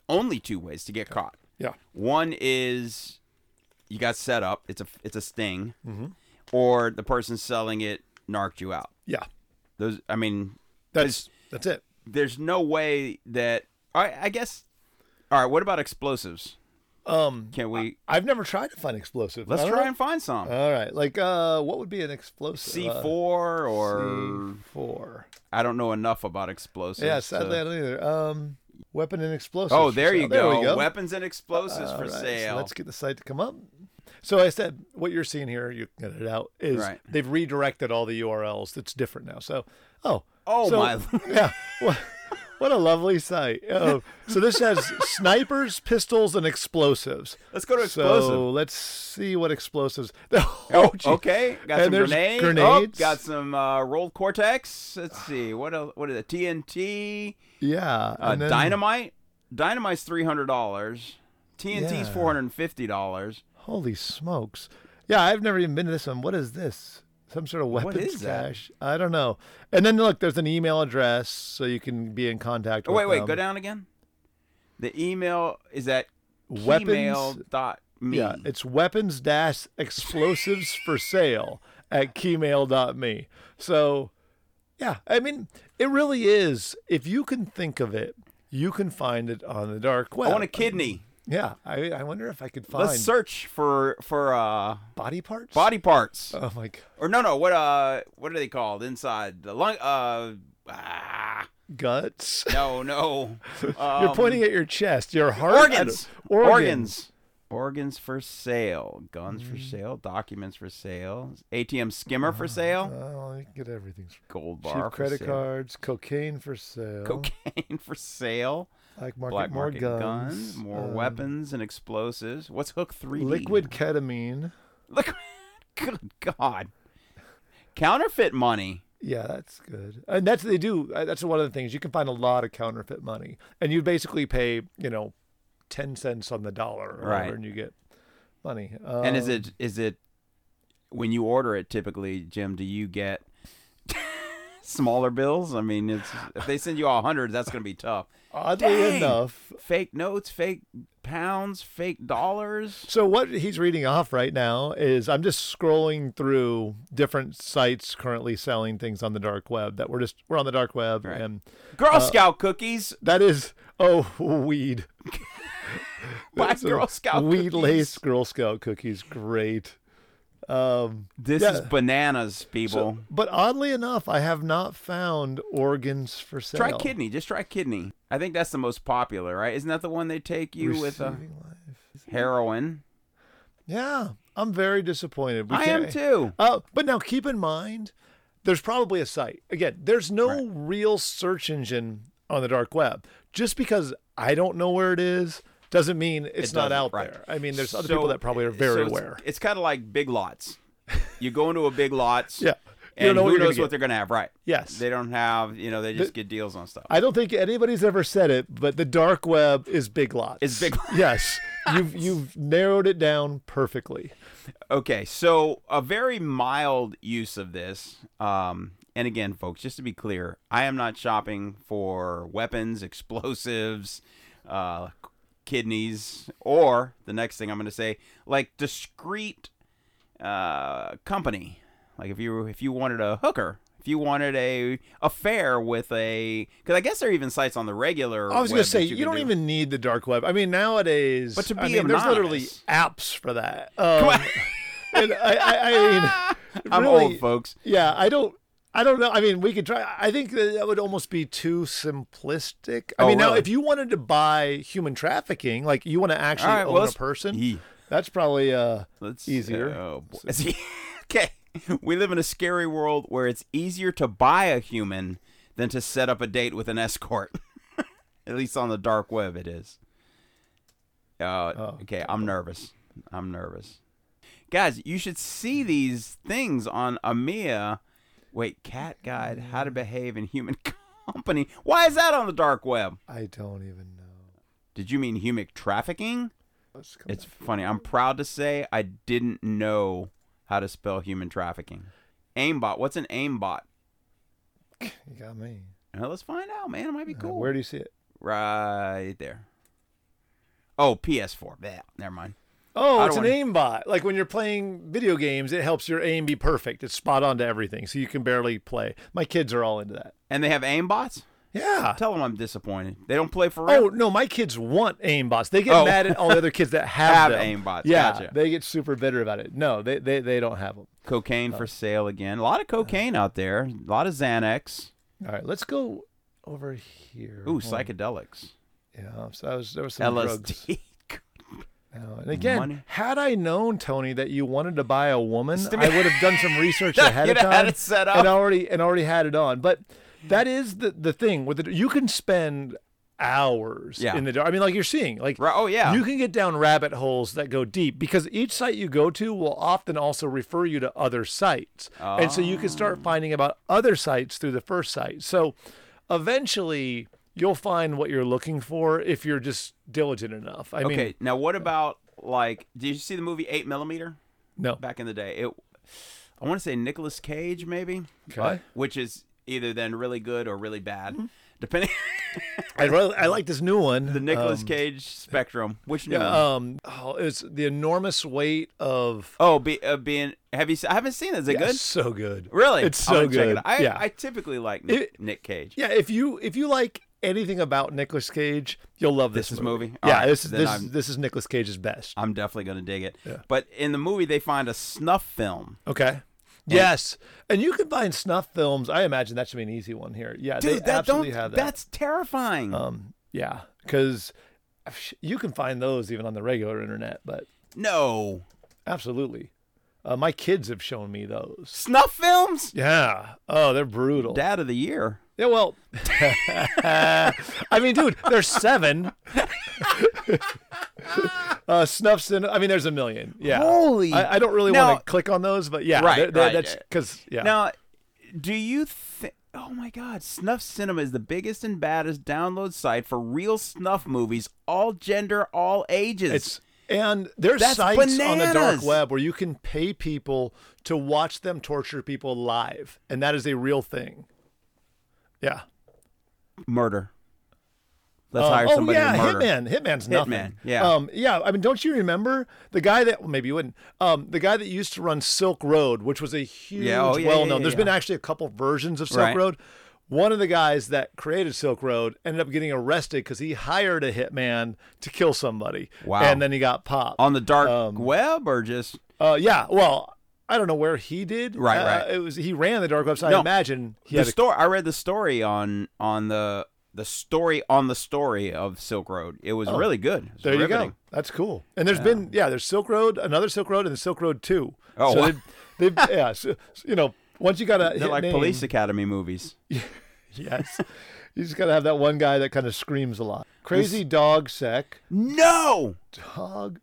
only two ways to get caught. Yeah. One is you got set up; it's a it's a sting, Mm-hmm. or the person selling it narked you out. Yeah. Those, I mean, That's that's it. there's no way that I, I guess. All right, what about explosives? Um Can we? I've never tried to find explosive. Let's try know. and find some All right, like uh, what would be an explosive? C Uh, four or four. I don't know enough about explosives. Yeah, to- I don't either. Um, weapon and explosives. Oh, there you go. There go. Weapons and explosives All for right, so sale. let's get the site to come up. So I said, what you're seeing here, you can get it out, is Right. they've redirected all the URLs. It's different now. So, oh, Oh, so- my- yeah. What, what a lovely sight. Oh, so this has snipers, pistols, and explosives. Let's go to explosives. So let's see what explosives. Oh, Oh, gee. okay. Got And some grenades. grenades. Oh, got some uh, rolled cortex. Let's see. What else, what is it? TNT. Yeah. Uh, then- dynamite. Dynamite's three hundred dollars. TNT's Yeah. four hundred and fifty dollars. Holy smokes. Yeah, I've never even been to this one. What is this? Some sort of What weapons is that? I don't know. And then look, there's an email address so you can be in contact Oh wait, wait. them. Go down again. The email is at Weapons- Weapons. dot me. Yeah, it's weapons dash explosives for sale at keymail.me. So, yeah, I mean, it really is. If you can think of it, you can find it on the dark web. I want a kidney. Yeah, I, I wonder if I could find Let's search for for uh body parts. body parts. Oh my god, or no, no. What uh, what are they called inside the lung? Uh, ah, guts. no, no. You're Um, pointing at your chest, your heart, organs. organs. Organs. Organs for sale. Guns for Mm. sale. Documents for sale. ATM skimmer for sale. Oh, you can get everything. Gold Cheap bar for credit sale. cards, cocaine for sale. Cocaine for sale. Black market, Black more market guns, guns. More um, weapons and explosives. What's Hook 3D? liquid ketamine. Liquid. Good God. Counterfeit money. Yeah, that's good. And that's they do. uh, That's one of the things you can find a lot of counterfeit money, and you basically pay you know, ten cents on the dollar, or Right. whatever, and you get money. and is Um, it is it when you order it typically, Jim? Do you get Smaller bills. I mean, it's if they send you all hundreds, that's gonna be tough. Oddly Dang. enough, Fake notes, fake pounds, fake dollars. So what he's reading off right now is I'm just scrolling through different sites currently selling things on the dark web that we're just we're on the dark web Right. and Girl uh, Scout cookies. that is oh weed. Black Girl Scout weed cookies. laced Girl Scout cookies. Great. Um, This Yeah. is bananas, people. so, but oddly enough, I have not found organs for sale. try kidney. Just try kidney. I think that's the most popular, right? Isn't that the one they take you with uh, heroin? Yeah, I'm very disappointed. We I am too. Uh, but now keep in mind, there's probably a site. Again, there's no Right. real search engine on the dark web. Just because I don't know where it is doesn't mean it's It not out right. there. I mean, there's other So- people that probably are very so it's- aware. It's, kind of like big lots. You go into a big lots. Yeah. You And know what who knows what get. they're going to have, right? Yes. They don't have, you know, they just get deals on stuff. I don't think anybody's ever said it, but the dark web is big lots. It's big- lots. yes, you've you've narrowed it down perfectly. Okay, so a very mild use of this, um, and again, folks, just to be clear, I am not shopping for weapons, explosives, uh, kidneys, or the next thing I'm going to say, like discreet uh, company. Like if you if you wanted a hooker, if you wanted a affair with a, because I guess there are even sites on the regular. I was going gonna say you, don't even need the dark web. I mean, nowadays, But to I be mean, there's literally apps for that. Um, and I, I, I mean, I'm old, folks. Yeah, I don't. I don't know. I mean, we could try. I think that, that would almost be too simplistic. I Oh, mean, now if you wanted to buy human trafficking, like you want to actually All right, own well, a person, Yee. that's probably uh Let's easier. Oh, boy. okay, we live in a scary world where it's easier to buy a human than to set up a date with an escort. At least on the dark web, it is. Uh, Oh, okay, I'm nervous. I'm nervous. Guys, you should see these things on Ahmia. Wait, Cat Guide: How to Behave in Human Company. Why is that on the dark web? I don't even know. Did you mean human trafficking? It's funny. I'm proud to say I didn't know how to spell human trafficking. Aimbot. What's an aimbot? you got me. Uh, let's find out, man. It might be Uh, cool. where do you see it? right there. Oh, PS4. Yeah, never mind. Oh, it's an don't aimbot. Like when you're playing video games, it helps your aim be perfect. It's spot on to everything, so you can barely play. My kids are all into that. And they have aimbots. Yeah. Tell them I'm disappointed. They don't play for real. Oh no, my kids want aimbots. They get Oh. mad at all the other kids that have, Have aimbots. Yeah, Gotcha. they get super bitter about it. No, they they, they don't have them. Cocaine Oh. for sale again. A lot of cocaine out there. A lot of Xanax. All right, let's go over here. Ooh, psychedelics. Yeah, so that was there was some drugs. And again, Money. had I known Tony that you wanted to buy a woman, I would have done some research ahead of time had it set up. and already and already had it on. But that is the the thing with it. You can spend hours Yeah. in the dark. I mean, like you're seeing, like oh, yeah. you can get down rabbit holes that go deep because each site you go to will often also refer you to other sites, and so you can Oh. start ah. finding about other sites through the first site. So eventually. You'll find what you're looking for if you're just diligent enough. I mean, okay, now what about like? Did you see the movie Eight Millimeter? no. back in the day. It, I want to say Nicolas Cage, maybe. Okay. But- which is either then really good or really bad, Mm-hmm. depending I really, I like this new one. the Nicolas Um, Cage spectrum. Which new Yeah, one? um, oh, it's the enormous weight of. oh, be, uh, being have you? se- I haven't seen it. Is it Yeah, good? So good. Really? It's so gonna it good. I, yeah, I typically like Nick, It- Nick Cage. yeah. If you if you like anything about Nicolas Cage, you'll love this, This is movie? Yeah, Alright, this is this I'm- this is Nicolas Cage's best. I'm definitely gonna dig it. Yeah. But in the movie, they find a snuff film. Okay. Yes, and you can find snuff films. I imagine that should be an easy one here. Yeah, Dude, they that absolutely don't. have that. That's terrifying. um, yeah, because you can find those even on the regular internet. But no absolutely, uh, my kids have shown me those. snuff films. Yeah. Oh, they're brutal. Dad of the year. Yeah, well, I mean, dude, there's seven. uh, snuff cinema. I mean, there's a million. Yeah. Holy- I, I don't really Now- want to click on those, but yeah, Right, they're- they're- right, That's because yeah. Now, do you think? Oh my God! Snuff Cinema is the biggest and baddest download site for real snuff movies, all gender, all ages. it's and there's That's sites on the dark web where you can pay people to watch them torture people live, and that is a real thing. Yeah. Murder. Let's Um, hire oh somebody yeah, to. Hitman. Hitman's nothing. Hitman, yeah. Um, yeah. I mean, don't you remember the guy that? Well, maybe you wouldn't. Um, the guy that used to run Silk Road, which was a huge, Yeah, oh, yeah, well yeah, known. yeah, There's yeah. been actually a couple versions of Silk Right. Road. One of the guys that created Silk Road ended up getting arrested because he hired a hitman to kill somebody. Wow. And then he got popped. On the dark Um, web or just Uh, yeah. Well, I don't know where he did. Right, Uh, right. It was he ran the dark web. So I imagine he the had a story? I read the story on on the the story on the story of Silk Road. It was really good. Was Oh. There you go. That's cool. And there's been yeah, there's Silk Road, another Silk Road, and the Silk Road Two. Oh, so wow. they, they yeah, so, you know, once you got a They're like name, police academy movies. yes, you just got to have that one guy that kind of screams a lot. Crazy dog sec No, dog.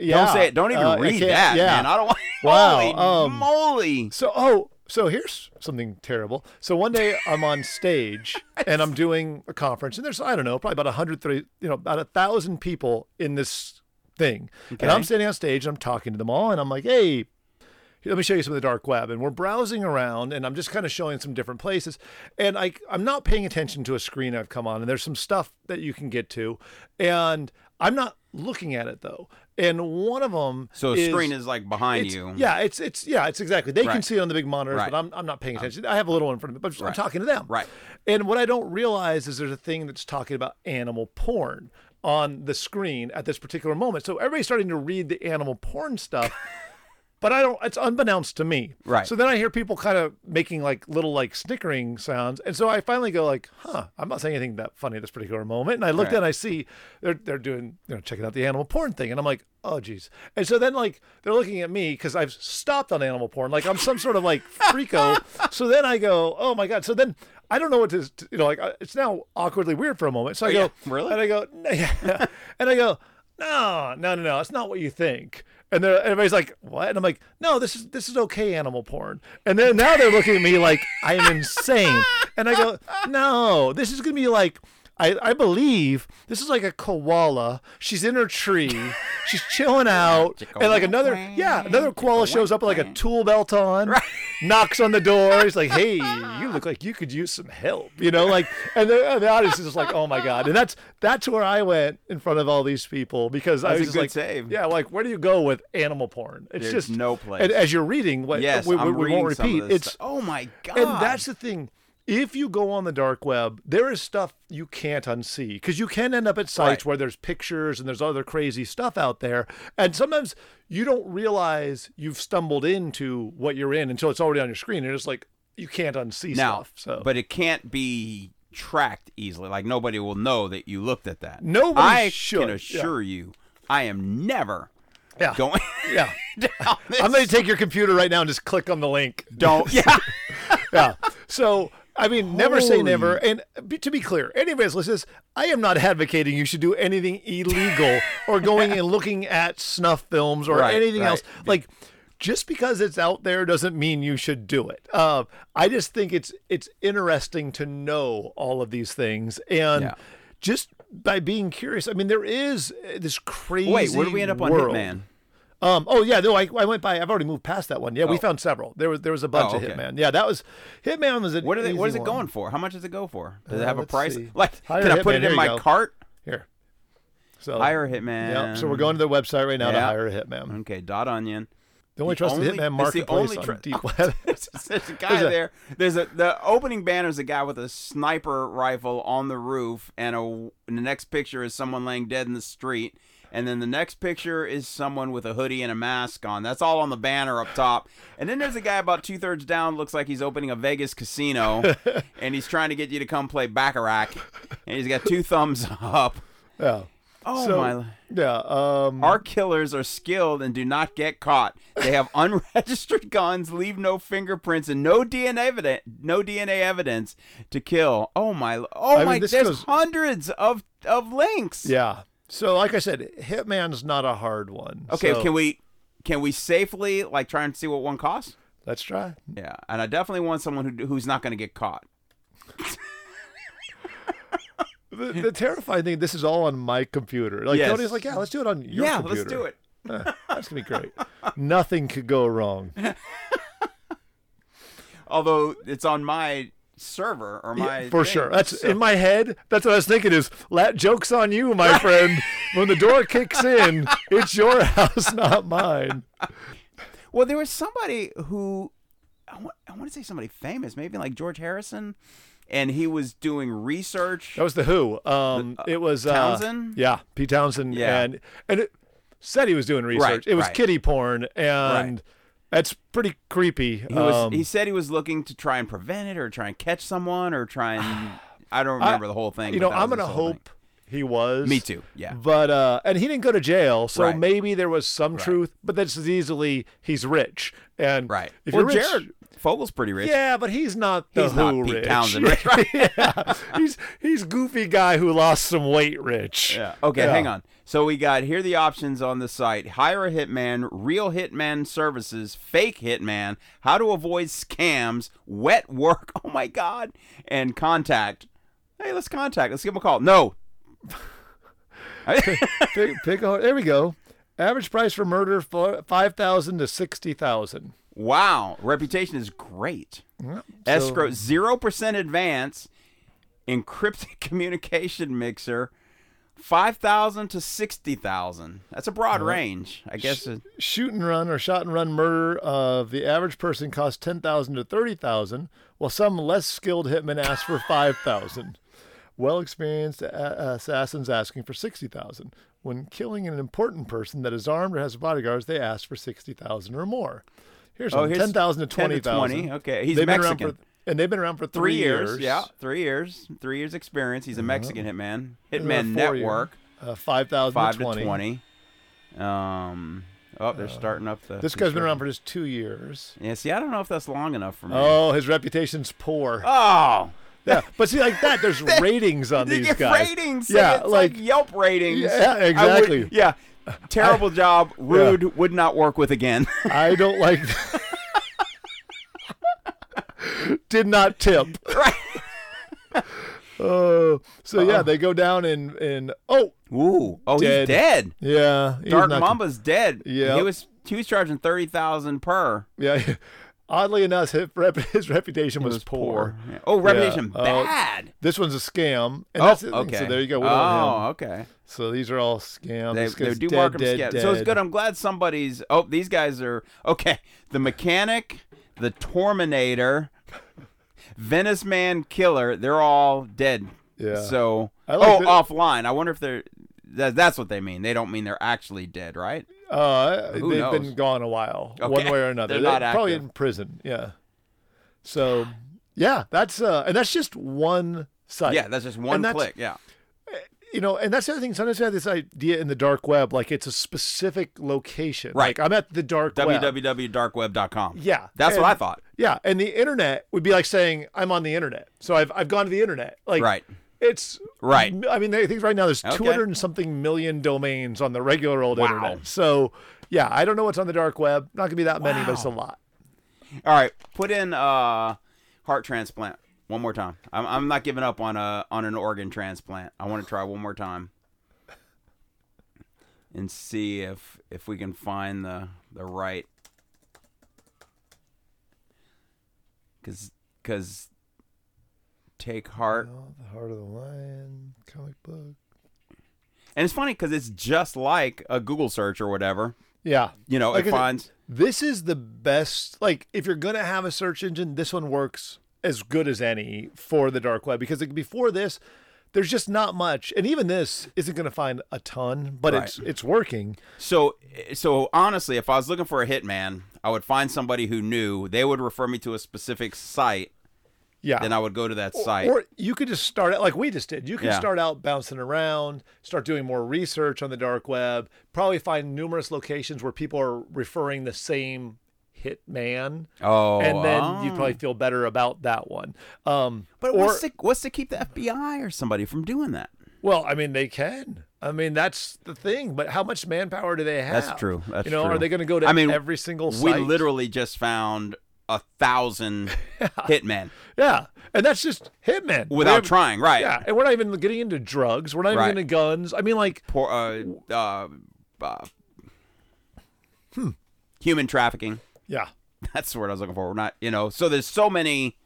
Yeah, don't say it. Don't even uh, read that, yeah. man. I don't want. Wow, Holy um, moly! So oh, so here's something terrible. So one day I'm on stage and I'm doing a conference, and there's I don't know, probably about a hundred, you know, about a thousand people in this thing, and I'm standing on stage and I'm talking to them all, and I'm like, hey. Let me show you some of the dark web, and we're browsing around, and I'm just kind of showing some different places, and I I'm not paying attention to a screen I've come on, and there's some stuff that you can get to, and I'm not looking at it though, and one of them So a screen is like behind you. Yeah, it's it's yeah, it's exactly. They can see it on the big monitors, Right. but I'm I'm not paying um, attention. I have a little one in front of me, but I'm talking to them. Right. And what I don't realize is there's a thing that's talking about animal porn on the screen at this particular moment. So everybody's starting to read the animal porn stuff. But I don't. It's unbeknownst to me. Right. So then I hear people kind of making like little like snickering sounds, and so I finally go like, "Huh, I'm not saying anything that funny at this particular moment." And I look Right. and I see they're they're doing you know checking out the animal porn thing, and I'm like, "Oh geez." And so then like they're looking at me because I've stopped on animal porn, like I'm some sort of like freako. so then I go, "Oh my god!" So then I don't know what to you know like uh, it's now awkwardly weird for a moment. So I Oh, go, yeah? Really? And I go, yeah. and I go, no, no, no, no, it's not what you think. And then everybody's like, what? And I'm like, no, this is this is okay animal porn. And then now they're looking at me like I am insane. And I go, no, this is gonna be like I, I believe this is like a koala. She's in her tree. She's chilling out. and like another, yeah, another koala shows up with like a tool belt on, right. knocks on the door. He's like, hey, you look like you could use some help. You know, like, and the, and the audience is just like, oh my God. And that's that's where I went in front of all these people because I was a just good like, save. yeah, like, where do you go with animal porn? It's There's just no place. And as you're reading, what Yes, we, we, I'm we won't repeat. It's stuff. oh my god. and that's the thing. If you go on the dark web, there is stuff you can't unsee because you can end up at sites Right. where there's pictures and there's other crazy stuff out there. And sometimes you don't realize you've stumbled into what you're in until it's already on your screen. And it's like you can't unsee now, stuff. So, but it can't be tracked easily. Like nobody will know that you looked at that. Nobody I should, can yeah. assure you, I am never yeah, going yeah. I'm going to take your computer right now and just click on the link. Don't. Yeah. yeah. So I mean, never say never. And be, to be clear, anybody that listens, I am not advocating you should do anything illegal or going and looking at snuff films or Right, anything right. else. Like, just because it's out there doesn't mean you should do it. Uh, I just think it's it's interesting to know all of these things and Yeah. just by being curious. I mean, there is uh, this crazy. Wait, where do we end up on world. Hitman? Um. Oh yeah. No, I, I went by. I've already moved past that one. Yeah, we Oh. found several. There was there was a bunch Oh, of. Hitman. Yeah, that was Hitman was a. What are they? What is it going for? How much does it go for? Does it Uh, have a price? see. Like, Hire can I put Hitman, it in my go. cart? Here. So Hire a hitman. Yep. So we're going to their website right now to hire a hitman. Okay, dot onion. The only The trusted only- hitman it's the marketplace only on deep web. There's a guy There's a- there. There's a the opening banner is a guy with a sniper rifle on the roof, and a and the next picture is someone laying dead in the street, and then the next picture is someone with a hoodie and a mask on. That's all on the banner up top, and then there's a guy about two thirds down, looks like he's opening a Vegas casino, and he's trying to get you to come play baccarat, and he's got two thumbs up. yeah. Oh So- my. Yeah. Um. Our killers are skilled and do not get caught. They have unregistered guns, leave no fingerprints, and no DNA evidence. No DNA evidence to kill. Oh my! Oh I my! this there's goes- hundreds of of links. yeah. So like I said, Hitman's not a hard one. Okay. So Can we can we safely like try and see what one costs? Let's try. Yeah, and I definitely want someone who who's not going to get caught. The, the terrifying thing. This is all on my computer. Like Yes. Tony's like, yeah, let's do it on your yeah, computer. let's do it. That's gonna be great. Nothing could go wrong. Although it's on my server or my for thing. sure. That's So- in my head. That's what I was thinking. Is "Lat jokes on you, my friend. when the door kicks in, it's your house, not mine. Well, there was somebody who I want, I want to say somebody famous, maybe like George Harrison, and he was doing research. That was the Who. Um, The- uh, it was uh, Townshend? yeah, Pete Townshend. Yeah. and and it said he was doing research. Right, it was right. kitty porn, and Right. That's pretty creepy. He was. Um, he said he was looking to try and prevent it, or try and catch someone, or try and. I don't remember the whole thing. you know, I'm gonna whole thing. hope he was. Me too. Yeah. But uh, and he didn't go to jail, so Right. maybe there was some Right. truth. But that's as easily he's rich, and Right. If well, you're rich, Jared Fogle's pretty rich. Yeah, but he's not the He's not Pete rich. Townshend rich, right? yeah, he's he's goofy guy who lost some weight rich. Yeah. Okay, Yeah. hang on. So we got here the options on the site: hire a hitman, real hitman services, fake hitman, how to avoid scams, wet work. Oh my god, and contact. Hey, let's contact. Let's give him a call. No. pick, pick a, there we go. Average price for murder five thousand to sixty thousand. Wow, reputation is great. Escrow zero percent advance, encrypted communication mixer. Five thousand to sixty thousand. That's a broad range, I guess. it- Shoot and run or shot and run murder of the average person costs ten thousand to thirty thousand, while some less skilled hitmen ask for five thousand. Well experienced assassins asking for sixty thousand. When killing an important person that is armed or has bodyguards, they ask for sixty thousand or more. Here's, Oh, one, here's ten thousand to 10 twenty to thousand. 20. Okay, he's They've been Mexican. around for, and they've been around for three three, years. Yeah, three years. Three years experience. He's a Mexican hitman. Hitman year. Network. Uh, five thousand Five to twenty. twenty. Um. Oh, they're starting up the. This guy's been around for just two years. Yeah. See, I don't know if that's long enough for me. Oh, his reputation's poor. Oh. Yeah, but see, like that, there's ratings on these guys. ratings. Yeah, like, like, Yelp ratings. Yeah, I would- exactly. yeah. Terrible job. Rude. Would not work with again. I don't like. Did not tip. right. Oh, so yeah, they go down and and oh Ooh. Oh, Dead. he's dead. yeah, Dark Mamba's dead. Yeah, He was he was charging thirty thousand per. Yeah, oddly enough, his, rep, his reputation was, poor. Yeah. Oh, reputation Oh, bad. This one's a scam. And oh, that's okay. So there you go. Oh, okay. So these are all scams. They, they do dead, mark them dead. So it's good. I'm glad somebody's. Oh, these guys are okay. The mechanic, the Torminator, Venice Man Killer. They're all dead. Yeah. So I like oh, that- offline. I wonder if they're. That, that's what they mean. They don't mean they're actually dead, right? Uh, Who they've knows? been gone a while, Okay. one way or another. They're not probably active. in prison. Yeah. So, yeah, that's uh, and that's just one site. Yeah, that's just one that's- click. Yeah. You know, and that's the other thing. Sometimes I have this idea in the dark web, like it's a specific location. Right. Like I'm at the dark www.darkweb.com. Yeah. That's what I thought. Yeah, and the internet would be like saying I'm on the internet. So I've I've gone to the internet. Like Right. It's Right. I mean, I think right now there's Okay. 200 and something million domains on the regular old Wow. internet. So yeah, I don't know what's on the dark web. Not gonna be that many, but it's a lot. All right, put in uh, heart transplant one more time. I'm, I'm not giving up on a on an organ transplant. I want to try one more time and see if if we can find the the right because because take heart the heart of the lion comic book. and it's funny because it's just like a Google search or whatever. Yeah. You know, Like it finds This is the best. Like, if you're gonna have a search engine, this one works as good as any for the dark web because like, before this, there's just not much, and even this isn't gonna find a ton, but it's it's working. So, so honestly, if I was looking for a hitman, I would find somebody who knew. They would refer me to a specific site. Yeah. Then I would go to that site. Or you could just start out like we just did. You can Yeah. start out bouncing around, start doing more research on the dark web, probably find numerous locations where people are referring the same hitman. oh, and then you'd oh. probably feel better about that one. Um, But or, what's to, what's to keep the FBI or somebody from doing that? well, I mean, they can. I mean, that's the thing. But how much manpower do they have? That's true. That's you know, true. are they going to go to I mean, every single site? We literally just found a thousand hitmen yeah, and that's just hitmen without They- trying, right? Yeah, and we're not even getting into drugs. We're not Right. into guns. I mean, like, Poor, uh, uh, uh, human trafficking. yeah, That's the word I was looking for. We're not, you know. So there's so many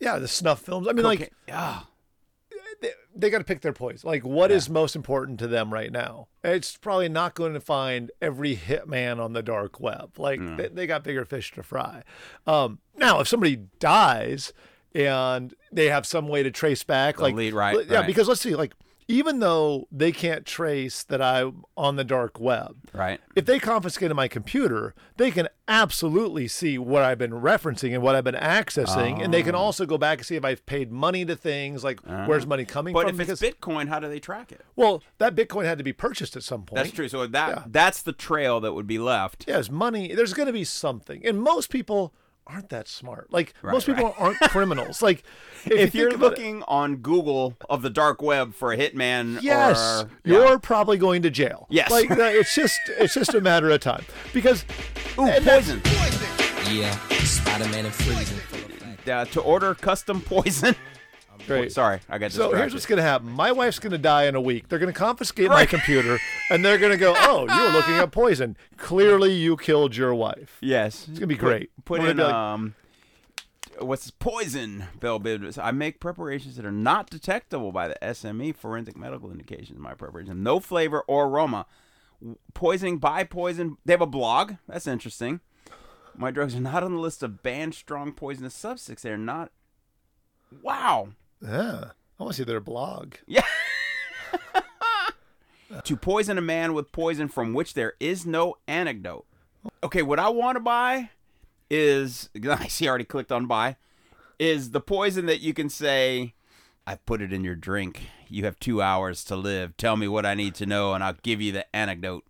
Yeah, the snuff films. I mean, like yeah. They, they got to pick their poison. Like, what is most important to them right now? It's probably not going to find every hitman on the dark web. Like, they, they got bigger fish to fry. Um, now, if somebody dies and they have some way to trace back, The like, lead, right, yeah, right. because let's see, like, even though they can't trace that I'm on the dark web, Right. if they confiscated my computer, they can absolutely see what I've been referencing and what I've been accessing, and they Oh. can also go back and see if I've paid money to things like ah. where's money coming But from. But if it's Bitcoin, how do they track it? well, that Bitcoin had to be purchased at some point. That's true. So that Yeah. that's the trail that would be left. Yes, money. There's going to be something, and most people aren't that smart. Like Right, most people aren't criminals. Like if, If you you're think about it- looking on Google of the dark web for a hitman, Yes, or, you're Yeah. probably going to jail. Yes. like it's just it's just a matter of time because Ooh, and that's- poison. Yeah, Spider-Man and freezing. full of flames. Uh, to order custom poison. Great. Sorry, I got So here's what's going to happen. My wife's going to die in a week. They're going to confiscate my computer, and they're going to go, "Oh, you were looking at poison. Clearly, you killed your wife." yes, It's gonna be great. Put, We're in like- um, what's this? poison? Bill Bibbs. I make preparations that are not detectable by the SME forensic medical indications. My preparation, no flavor or aroma. Poisoning by poison. They have a blog. That's interesting. My drugs are not on the list of banned strong poisonous substances. They're not. Wow. Yeah, I want to see their blog. Yeah. to poison a man with poison from which there is no antidote. Okay, what I want to buy is I see I already clicked on buy is the poison that you can say I put it in your drink. You have 2 hours to live. Tell me what I need to know and I'll give you the anecdote.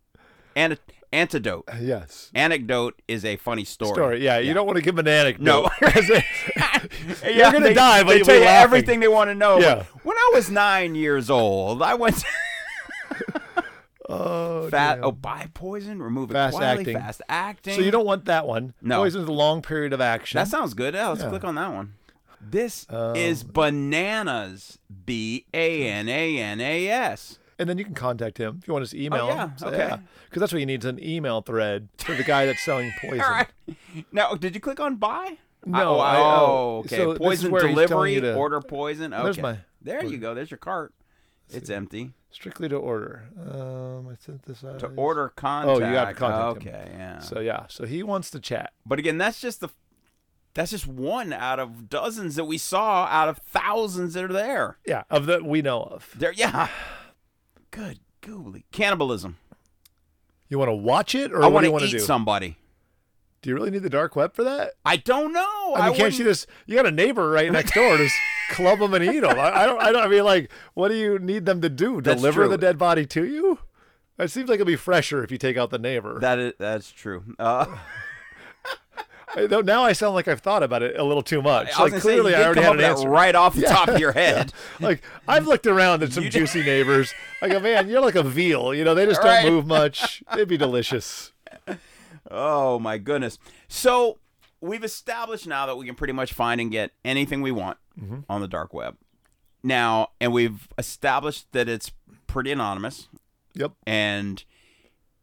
An- antidote. Yes. Anecdote is a funny story. Story. Yeah, you don't want to give an anecdote. No. Yeah, You're gonna they- die, but they tell you laughing. everything they want to know. Yeah. When I was nine years old, I went. oh, Fat. damn. Oh, buy poison. Remove it Fast quietly. acting. Fast acting. So you don't want that one. No. Poison is a long period of action. That sounds good. Yeah, let's Yeah. click on that one. This Um, is bananas. B A N A N A S. and then you can contact him if you want his email. Oh, yeah, okay. Because that's what you need is an email thread for the guy that's selling poison. All right. Now, did you click on buy? No, Oh, I- oh, oh, okay. so poison delivery. to- Order poison. Okay. There's my there you go. There's your cart. It's empty. Strictly to order. Um, I sent this out. To order contact. Oh, you got to contact him. Okay, yeah. So yeah, so he wants to chat. But again, that's just the that's just one out of dozens that we saw out of thousands that are there. Yeah, of that we know of. There, yeah. Good googly cannibalism. You want to watch it, or I what do you to want to do? somebody. Do you really need the dark web for that? I don't know. I mean, can't you wouldn't- just? You got a neighbor right next door. Just club them and eat them. I, I don't. I don't. I mean, like, what do you need them to do? That's Deliver true. the dead body to you? It seems like it'd be fresher if you take out the neighbor. That is that's true. Uh, I- though now I sound like I've thought about it a little too much. I like gonna say, clearly, I already had an that answer. right off the top of your head. like I've looked around at some You juicy neighbors. I go, man, you're like a veal. You know, they just Right. don't move much. They'd be delicious. Oh my goodness. So we've established now that we can pretty much find and get anything we want Mm-hmm. on the dark web. Now, and we've established that it's pretty anonymous. Yep. And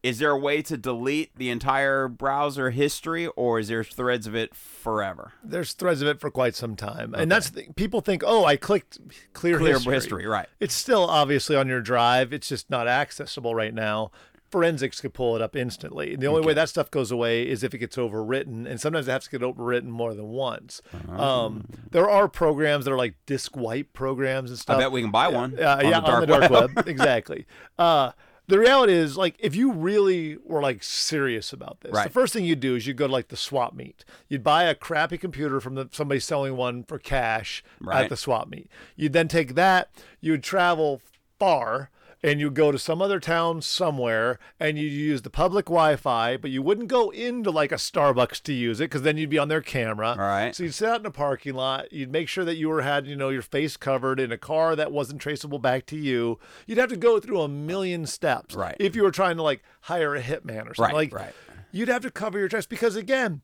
is there a way to delete the entire browser history, or is there threads of it forever? There's threads of it for quite some time, and that's the, people think, oh, I clicked clear, Clear history. history, right? It's still obviously on your drive. It's just not accessible right now. Forensics could pull it up instantly. And the only way that stuff goes away is if it gets overwritten, and sometimes it has to get overwritten more than once. Um, there are programs that are like disk wipe programs and stuff. I bet we can buy one. Uh, on yeah, the dark on the dark web. web. exactly. Uh, the reality is, like, if you really were like serious about this, the first thing you'd do is you'd go to like the swap meet. You'd buy a crappy computer from the, somebody selling one for cash Right. at the swap meet. You'd then take that. You'd travel far. And you go to some other town somewhere, and you use the public Wi-Fi, but you wouldn't go into like a Starbucks to use it because then you'd be on their camera. All right. So you'd sit out in a parking lot. You'd make sure that you were had you know your face covered in a car that wasn't traceable back to you. You'd have to go through a million steps, Right. If you were trying to like hire a hitman or something, Right, like right. you'd have to cover your tracks because again.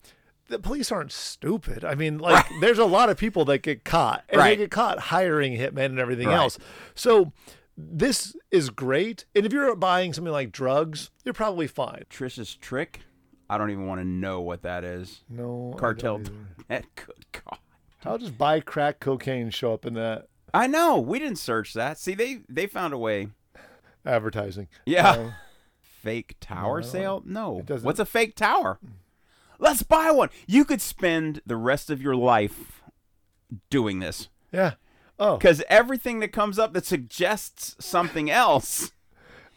The police aren't stupid. I mean, like, there's a lot of people that get caught, and they get caught hiring hitmen and everything Right. else. So, this is great. And if you're buying something like drugs, you're probably fine. Trish's trick. I don't even want to know what that is. No Cartel. don't either. Eh, Good God. How does buy crack cocaine show up in that I know. We didn't search that. See, they they found a way. advertising? Yeah. Um, fake tower no, sale? No. What's a fake tower? Let's buy one. You could spend the rest of your life doing this yeah. Oh, because everything that comes up that suggests something else.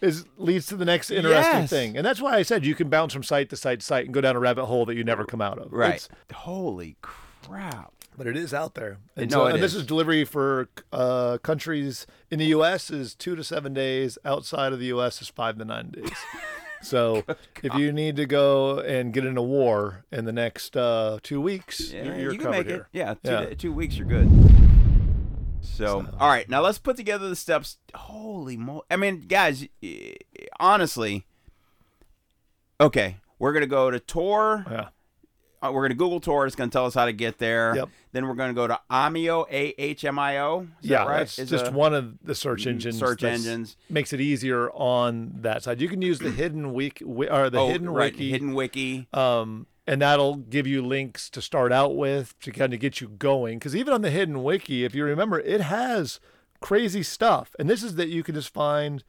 is leads to the next interesting Yes. thing, and that's why I said you can bounce from site to site to site and go down a rabbit hole that you never come out of. It's- Holy crap. but it is out there. And, No, so, and this is. is delivery for uh, countries in the U.S. is two to seven days. Outside of the U.S. is five to nine days. So if you need to go and get in a war in the next uh, two weeks, Yeah, you're, you can covered make here. it. Yeah, two, Yeah. two weeks, you're good. So, all right, now let's put together the steps. Holy mo! I mean, guys, honestly, okay, we're gonna go to Tor. Yeah. Uh, we're gonna Google Tor. It's gonna tell us how to get there. Yep. Then we're gonna go to Ahmia, A H M I O. Yeah, that right? that's Is just a- one of the search engines. search engines. makes it easier on that side. You can use the hidden wiki or the oh, hidden right, wiki, hidden wiki. um, and that'll give you links to start out with to kind of get you going. Because even on the hidden wiki, if you remember, it has crazy stuff, and this is that you can just find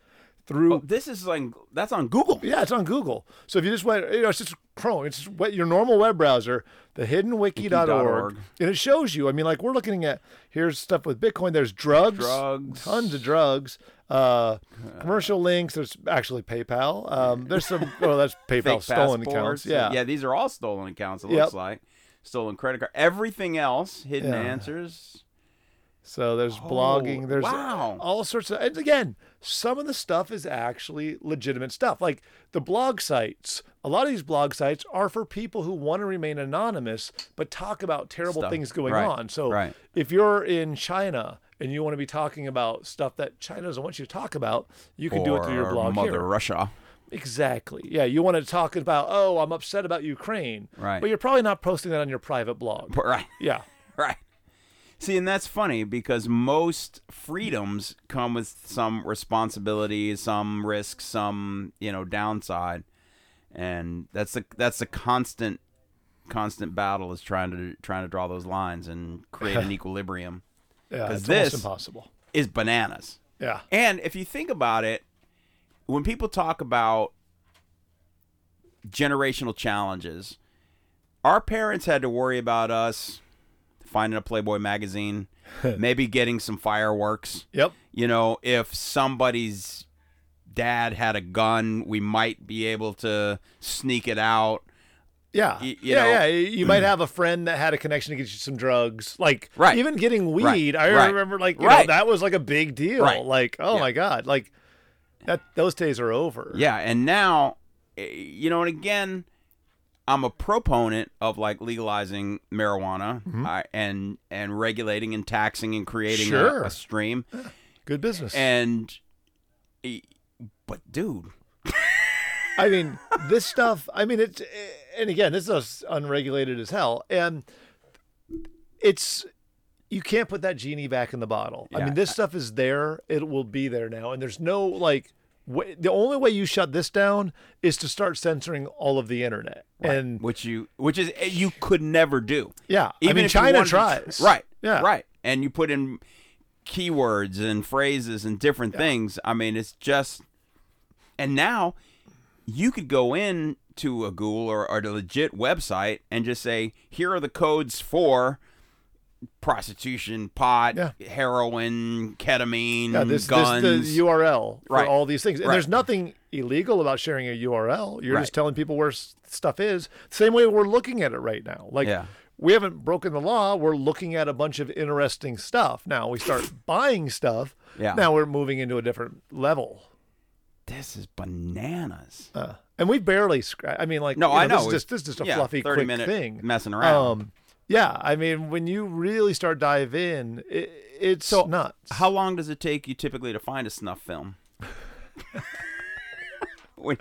through. Oh, this is like that's on Google. Yeah, it's on Google. So if you just went, you know, it's just Chrome. It's just what your normal web browser, the hiddenwiki.org, Wiki.org. and it shows you. I mean, like we're looking at here's stuff with Bitcoin. There's drugs, Drugs. tons of drugs, uh, commercial links. There's actually PayPal. Um, there's some. Oh, that's PayPal stolen accounts. Yeah, yeah. These are all stolen accounts. It Yep. looks like stolen credit card. Everything else, hidden Yeah. answers. So there's blogging. There's wow. all sorts of. And again, some of the stuff is actually legitimate stuff. Like the blog sites. A lot of these blog sites are for people who want to remain anonymous but talk about terrible Stuff. things going Right. on. So Right. if you're in China and you want to be talking about stuff that China doesn't want you to talk about, you can do it through your Or blog Mother here. Russia. Exactly. Yeah, you want to talk about, oh, I'm upset about Ukraine. Right. But you're probably not posting that on your private blog. Right. Yeah. Right. See, and that's funny because most freedoms come with some responsibilities, some risks, some you know downside, and that's the that's the constant constant battle is trying to trying to draw those lines and create an equilibrium. Yeah. It's this- impossible. Is bananas. Yeah. And if you think about it, when people talk about generational challenges, our parents had to worry about us finding a Playboy magazine, maybe getting some fireworks. Yep. You know, if somebody's dad had a gun, we might be able to sneak it out. Yeah. Y- you yeah, know- yeah. You might have a friend that had a connection to get you some drugs. Like Right. even getting Right. weed. I Right. remember like you Right. know, that was like a big deal. Right. Like, oh Yeah. my God. Like that those days are over. Yeah, and now, eh, you know, and again, I'm a proponent of like legalizing marijuana Mm-hmm. I, and and regulating and taxing and creating a- Sure. a, stream. Good business. And, eh, but dude, I mean, this stuff, I mean, it's, and again, this is unregulated as hell. And it's, you can't put that genie back in the bottle. I mean, this stuff is there. It will be there now. And there's no, like, way, the only way you shut this down is to start censoring all of the internet. And which you which is eh, you could never do. yeah, Even I mean, China to- tries. right? Yeah. right. And you put in keywords and phrases and different things. I mean, it's just, and now you could go in to a Google or, or a legit website and just say, here are the codes for prostitution, pot, Yeah. heroin, ketamine, Yeah, this, guns. this the URL for Right. all these things. And Right. there's nothing illegal about sharing a URL. You're Right. just telling people where stuff is. Same way we're looking at it right now. Like Yeah. we haven't broken the law. We're looking at a bunch of interesting stuff. Now we start buying stuff. Yeah. Now we're moving into a different level. This is bananas. Uh, and we barely scratch. I mean, like No, you I This know. is just this is just a Yeah, fluffy, 30 quick minute thing. messing around. Um, yeah. I mean, when you really start dive in, it, it's So, nuts. How long does it take you typically to find a snuff film? when,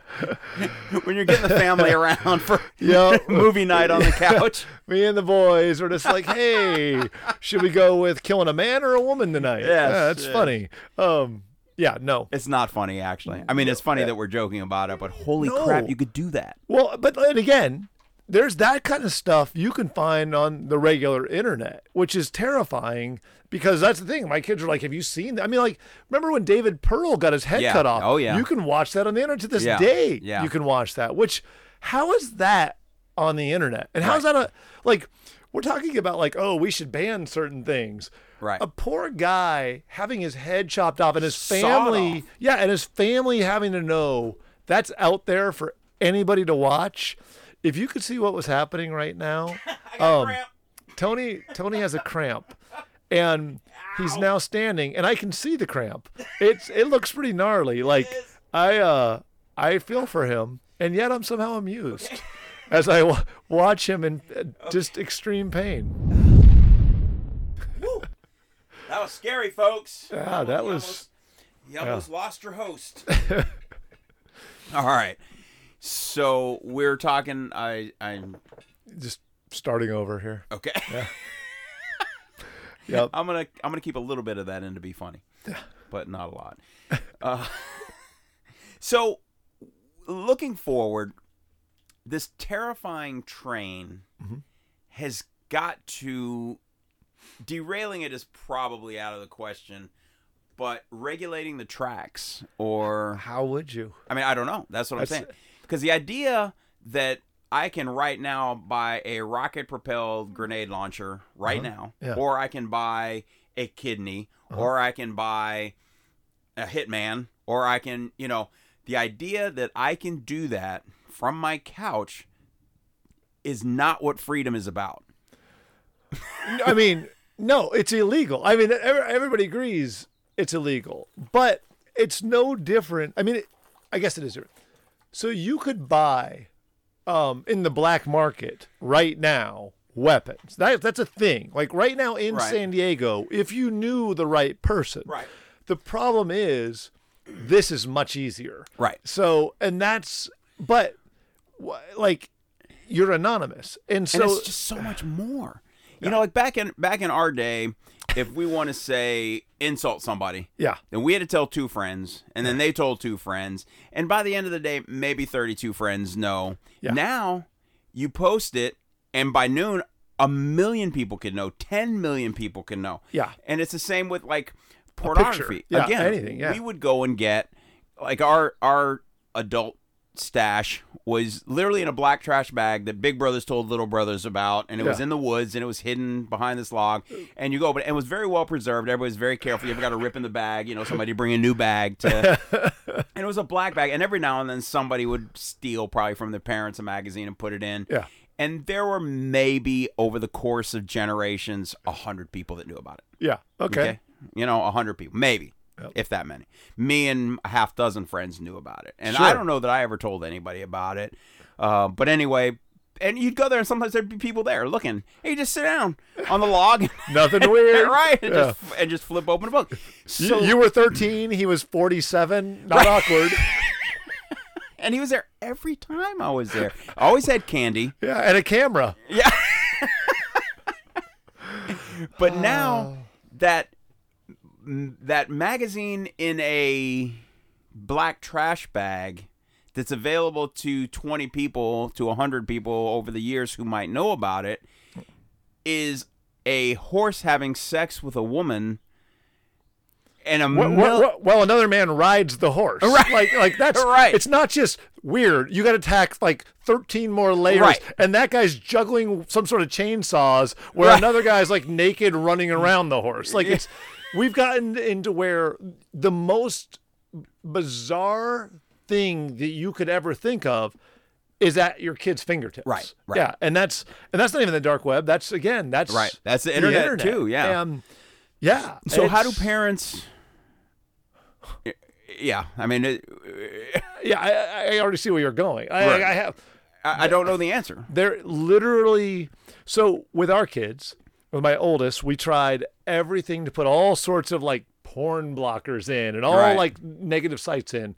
when you're getting the family around for Yeah. movie night on the couch. Me and the boys were just like, "Hey, should we go with killing a man or a woman tonight?" Yes, yeah, that's funny. Um, yeah, no. It's not funny, actually. I mean, it's funny that we're joking about it, but holy No. crap, you could do that. Well, but then again, there's that kind of stuff you can find on the regular internet, which is terrifying because that's the thing. My kids are like, "Have you seen that?" I mean, like, remember when David Pearl got his head Yeah. cut off? Oh, yeah. You can watch that on the internet to this Yeah. day. Yeah. You can watch that. Which, how is that on the internet? And how's that a like? We're talking about like, oh, we should ban certain things. Right. A poor guy having his head chopped off and his family, yeah, and his family having to know that's out there for anybody to watch. If you could see what was happening right now, um, Tony Tony has a cramp, and he's now standing, and I can see the cramp. It's it looks pretty gnarly. Like I uh I feel for him, and yet I'm somehow amused as I w- watch him in uh, just extreme pain. That was scary, folks. Yeah, that You was- almost- You almost lost your host. All right. So we're talking. I. I'm Just starting over here. okay. Yep. I'm gonna. I'm gonna keep a little bit of that in to be funny, but not a lot. Uh, so, looking forward, this terrifying train has got to. Derailing it is probably out of the question, but regulating the tracks or How would you? I mean, I don't know. That's what I'm saying. Because the idea that I can right now buy a rocket propelled grenade launcher right now, Uh-huh. Yeah. Uh-huh. or I can buy a kidney, or I can buy a hitman, or I can, you know, the idea that I can do that from my couch is not what freedom is about. I mean, no, it's illegal. I mean, everybody agrees it's illegal, but it's no different. I mean, it, I guess it is different. So you could buy um, in the black market right now weapons. That that's a thing. Like right now in Right. San Diego, if you knew the right person. Right. The problem is this is much easier. Right. So, and that's but like you're anonymous. And so and it's just so much more. You know, like back in back in our day, if we want to say insult somebody, yeah. then we had to tell two friends, and then they told two friends, and by the end of the day, maybe thirty-two friends know. Yeah. Now, you post it, and by noon, a million people can know. Ten million people can know. Yeah. and it's the same with like pornography. Yeah, Again, anything, yeah. we would go and get like our our adult stash was literally in a black trash bag that big brothers told little brothers about and it was in the woods and it was hidden behind this log and you go but it was very well preserved. Everybody was very careful. You ever got a rip in the bag? You know somebody bring a new bag to and it was a black bag and every now and then somebody would steal probably from their parents a magazine and put it in. Yeah. and there were maybe over the course of generations a hundred people that knew about it. Yeah. Okay. you know, a hundred people, maybe, Yep. if that many. Me and a half dozen friends knew about it, and Sure. I don't know that I ever told anybody about it. Uh, but anyway, and you'd go there, and sometimes there'd be people there looking. Hey, just sit down on the log, Nothing weird. right? And, Yeah. just, and just flip open a book. You- So, you were 13, he was 47. Not awkward. and he was there every time I was there. Always had candy. Yeah, and a camera. Yeah. but now that that magazine in a black trash bag that's available to 20 people to 100 people over the years who might know about it is a horse having sex with a woman and a Well, mil- well, another man rides the horse. Right. Like, like that's Right. It's not just weird. You got to tack like 13 more layers, Right. and that guy's juggling some sort of chainsaws, where Right. another guy's like naked running around the horse. Like it's, we've gotten into where the most bizarre thing that you could ever think of is at your kid's fingertips. Right, right. Yeah, and that's and that's not even the dark web. That's again, that's Right. That's the internet, too, yeah. Um, yeah. so how do parents yeah i mean it, Yeah, I, I already see where you're going. I, Right. I have. I, I don't know the answer They're literally so with our kids. With my oldest, we tried everything to put all sorts of like porn blockers in and all Right. like negative sites in.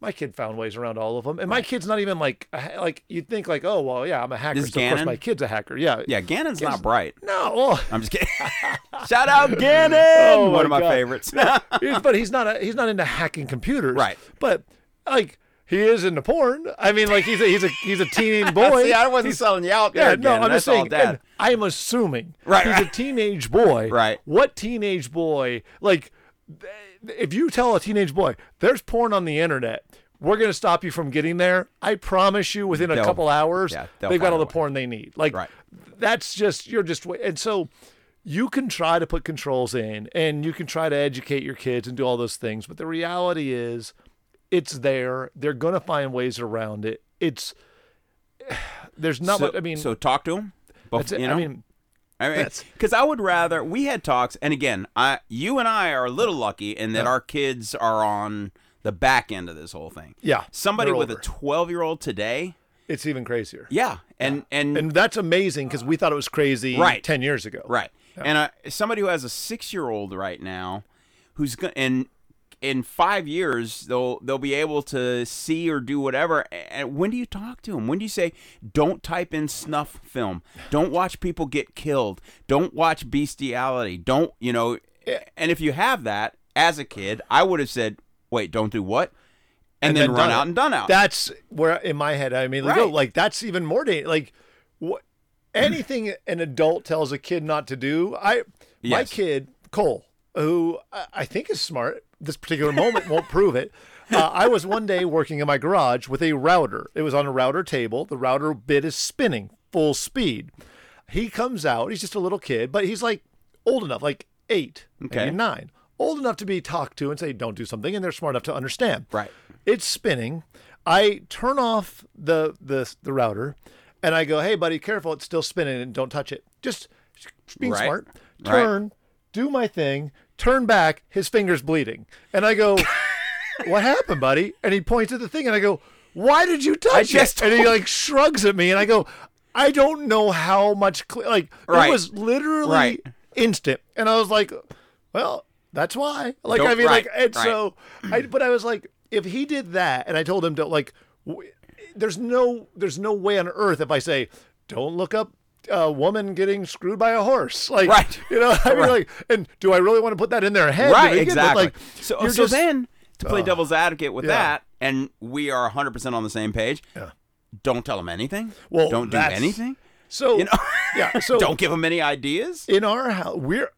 My kid found ways around all of them, and my kid's not even like like you'd think like oh well yeah I'm a hacker This so of course my kid's a hacker yeah yeah gannon's Yes. not bright no well, i'm just kidding shout out gannon Oh, one of my God. favorites but he's not a, he's not into hacking computers Right. but like he is into porn. I mean, like he's a he's a he's a teen boy. See, I wasn't He's- selling you out there. yeah, no. I'm That's just saying. All, Dad. and I'm assuming Right, he's right. a teenage boy. Right. What teenage boy like? If you tell a teenage boy there's porn on the internet, we're gonna stop you from getting there. I promise you, within a They'll- couple hours, yeah, they've got all the way. porn they need. Like Right. that's just you're just and so you can try to put controls in and you can try to educate your kids and do all those things but the reality is it's there they're going to find ways around it it's there's not so, much i mean so talk to him. It. you know, i mean I mean, because I would rather we had talks, and again, I, you and I are a little lucky in that Yeah. our kids are on the back end of this whole thing. Yeah, somebody with older. a twelve-year-old today, it's even crazier yeah, and and, and that's amazing because we thought it was crazy Right. 10 years ago right, and uh, somebody who has a six-year-old right now, who's going and in five years they'll they'll be able to see or do whatever. And when do you talk to them? When do you say, "Don't type in snuff film. Don't watch people get killed. Don't watch bestiality. Don't you know?" And if you have that as a kid, I would have said, "Wait, don't do what?" And, then, run out it. and done out. That's where in my head I mean, like, Right. like that's even more dangerous. Like what anything an adult tells a kid not to do. I my kid Cole, who I think is smart. This particular moment won't prove it. Uh, I was one day working in my garage with a router. It was on a router table. The router bit is spinning full speed. He comes out. He's just a little kid, but he's like old enough, like eight, Okay. maybe nine, old enough to be talked to and say, "Don't do something," and they're smart enough to understand. Right. It's spinning. I turn off the the the router, and I go, "Hey, buddy, careful! It's still spinning, and don't touch it." Just being Right. smart. Right. Turn, do my thing. Turn back. His finger's bleeding, and I go, "What happened, buddy?" And he points at the thing, and I go, "Why did you touch just it?" And he like shrugs at me, and I go, "I don't know how much cle like Right. it was literally Right. instant," and I was like, "Well." That's why. Like Don't- I mean, like, and right. so, I. But I was like, if he did that, and I told him to like, w- there's no, there's no way on earth if I say, don't look up a woman getting screwed by a horse, like, Right. You know, I mean, Right. like, and do I really want to put that in their head? right exactly Like, so, you're so just- then to play uh, devil's advocate with Yeah. that and we are 100% on the same page Yeah. don't tell them anything Well, don't do anything so you know yeah, so don't give them any ideas in our house, we're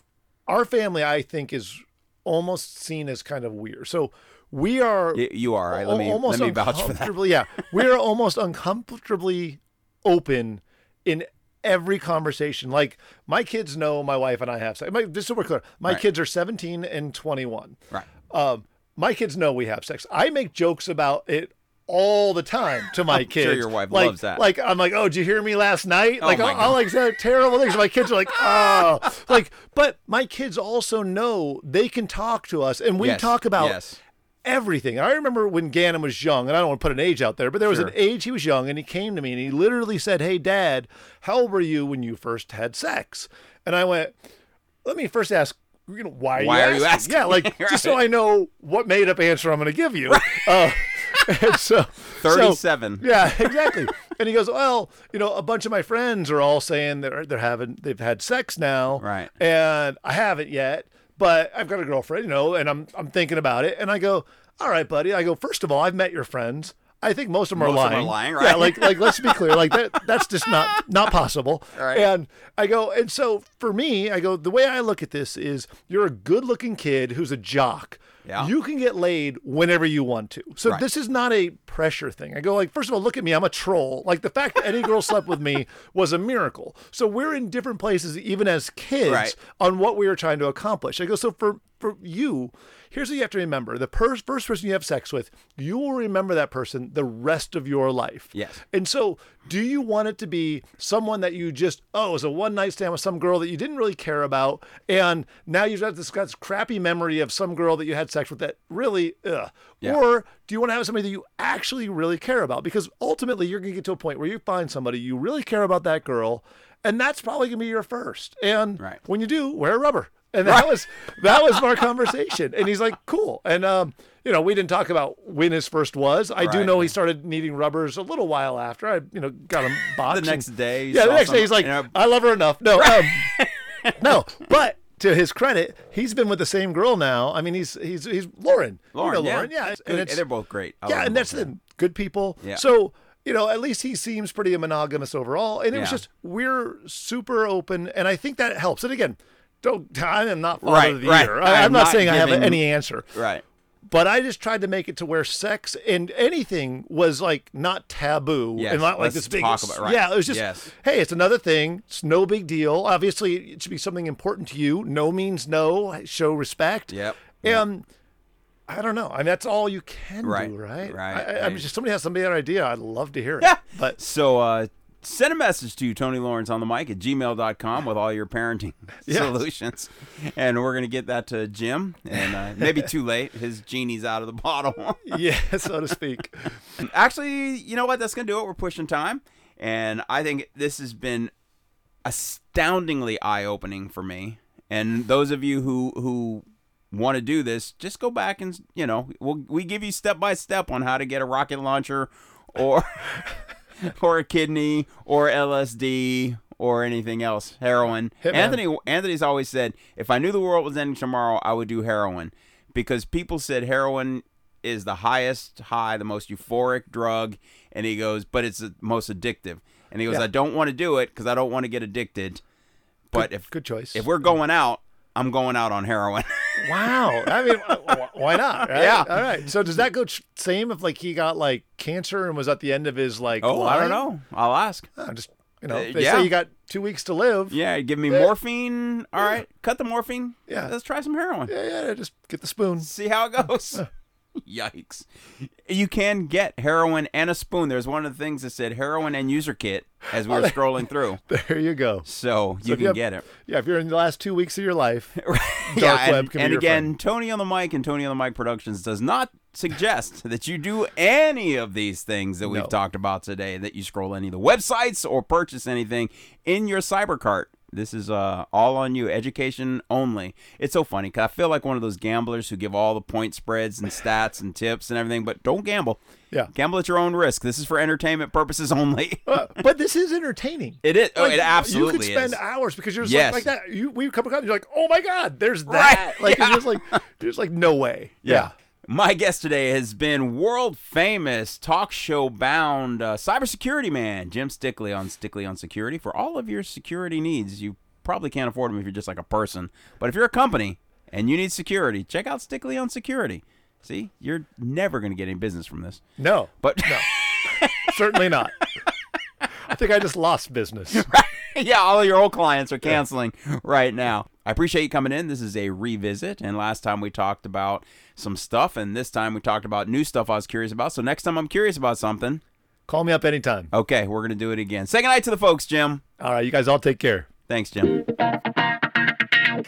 our family. I think is almost seen as kind of weird. So we are. You are right let me almost let me vouch for that Yeah, we're almost uncomfortably open in every conversation. Like my kids know my wife and I have sex. My, just so we're clear, my Right. kids are 17 and 21. right Um, my kids know we have sex. I make jokes about it all the time to my I'm sure kids. your wife like, loves that. Like I'm like, oh, did you hear me last night? Oh like my I'll, like say terrible things. My kids are like, oh, like. But my kids also know they can talk to us, and we Yes, talk about yes everything. I remember when Gannon was young, and I don't want to put an age out there, but there was Sure. an age he was young, and he came to me and he literally said, "Hey, Dad, how old were you when you first had sex?" And I went, "Let me first ask." You know, why, Why are are you you asking? asking? Yeah, like just so I know what made up answer I'm going to give you. Uh, and so, so- 37 yeah, exactly. and he goes, "Well, you know, a bunch of my friends are all saying they're they're having they've had sex now, Right. And I haven't yet, but I've got a girlfriend, you know, and I'm I'm thinking about it." And I go, "All right, buddy." I go, first of all, I've met your friends. I think most of them Most are of them lying. are lying, Yeah, right? like like let's be clear, like that that's just not not possible. Right. And I go, and so for me, I go, the way I look at this is you're a good-looking kid who's a jock. Yeah. You can get laid whenever you want to. So Right. this is not a pressure thing. I go like, first of all, look at me. I'm a troll. Like the fact that any girl slept with me was a miracle. So we're in different places, even as kids, Right. on what we were trying to accomplish. I go, so for for you, here's what you have to remember: the per- first person you have sex with, you will remember that person the rest of your life. Yes. And so, do you want it to be someone that you just, oh, it was a one night stand with some girl that you didn't really care about, and now you've got this, got this crappy memory of some girl that you had sex with that really, ugh. Yeah. Or do you want to have somebody that you actually really care about? Because ultimately, you're going to get to a point where you find somebody you really care about that girl, and that's probably going to be your first. And Right. when you do, wear rubber. And that was that was our conversation. And he's like, cool. And um, you know, we didn't talk about when his first was. I do know he started needing rubbers a little while after. I, you know, got him boxed. The next day, Yeah, the next day he's like, you know- I love her enough. No, um, no. But to his credit, he's been with the same girl now. I mean, he's he's he's Lauren. You Lauren, know yeah. Lauren, yeah. Good. it's- they're both great. I yeah, and that's the good people. Yeah. So you know, at least he seems pretty monogamous overall, and it was just we're super open, and I think that helps. And again, don't I am not father Right, of the right. year. I am not, not saying I have any answer, Right. but I just tried to make it to where sex and anything was like not taboo Yes, and not like this big. about- right. Yeah, it was just Yes. hey, it's another thing. It's no big deal. Obviously, it should be something important to you. No means no. Show respect. Yep. And I don't know. I mean, that's all you can Right, do, right? right, I, I, mean, just somebody has some other idea. I'd love to hear it. Yeah. But So uh, send a message to Tony Lawrence on the mic at gmail.com with all your parenting Yes. solutions. And we're going to get that to Jim. And uh, maybe too late. His genie's out of the bottle. yeah, so to speak. Actually, you know what? That's going to do it. We're pushing time. And I think this has been astoundingly eye opening for me. And those of you who, who want to do this, just go back and, you know, we'll, we give you step by step on how to get a rocket launcher or. or a kidney or LSD or anything else, heroin. Hitman. Anthony Anthony's always said, if I knew the world was ending tomorrow, I would do heroin because people said heroin is the highest high, the most euphoric drug, and he goes, but it's the most addictive. And he goes, Yeah. I don't want to do it because I don't want to get addicted. But if Good choice. if we're going out, I'm going out on heroin. wow. I mean, why not? Right? Yeah. All right. So does that go same if like he got like cancer and was at the end of his like? oh, I don't know. I'll ask. Oh, just you know, Uh, they yeah. say you got two weeks to live. Yeah, give me Yeah. morphine. All right, cut the morphine. Yeah. let's try some heroin. Yeah, yeah. Just get the spoon. see how it goes. Yikes. You can get heroin and a spoon. There's one of the things that said heroin and user kit as we were scrolling through. There you go. So you you can have- get it. Yeah, if you're in the last two weeks of your life, yeah, dark web and, can be and again, friend. Tony on the mic and Tony on the mic Productions does not suggest that you do any of these things that we've No. talked about today, that you scroll any of the websites or purchase anything in your cyber cart. This is uh, all on you, education only. It's so funny because I feel like one of those gamblers who give all the point spreads and stats and tips and everything, but don't gamble. Yeah. Gamble at your own risk. This is for entertainment purposes only. Uh, but this is entertaining. it is. Oh, it absolutely You could spend is. hours because you're just Yes. like, like that. You we come across, and you're like, oh my god, there's Right, that. Like yeah. just like, you're like, no way. Yeah. My guest today has been world famous talk show bound uh, cybersecurity man Jim Stickley on Stickley on Security for all of your security needs. You probably can't afford them if you're just like a person, but if you're a company and you need security, check out Stickley on Security. See, you're never going to get any business from this, No, but no. certainly not. I think I just lost business. yeah, all of your old clients are canceling right now. I appreciate you coming in. This is a revisit, and last time we talked about some stuff, and this time we talked about new stuff I was curious about. So next time I'm curious about something, Call me up anytime. Okay, we're gonna do it again. Say goodnight to the folks, Jim. All right, you guys all take care. Thanks, Jim.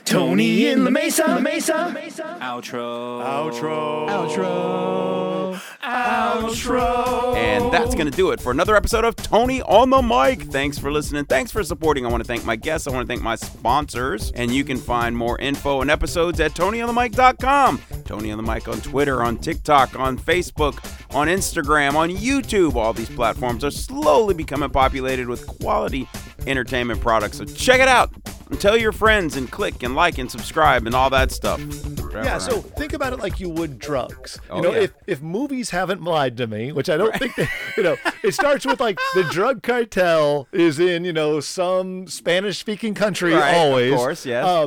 Tony in the Mesa, the Mesa. Outro. Outro. Outro. Outro. And that's going to do it for another episode of Tony on the Mic. Thanks for listening. Thanks for supporting. I want to thank my guests. I want to thank my sponsors. And you can find more info and episodes at TonyOnTheMic.com. Tony on the Mic on Twitter, on TikTok, on Facebook, on Instagram, on YouTube. All these platforms are slowly becoming populated with quality entertainment products. So check it out. And tell your friends and click and like and subscribe and all that stuff. Yeah, so think about it like you would drugs. You Oh, know, yeah. if if movies haven't lied to me, which I don't think they, you know, it starts with like the drug cartel is in, you know, some Spanish speaking country Right, of course, yes. Um,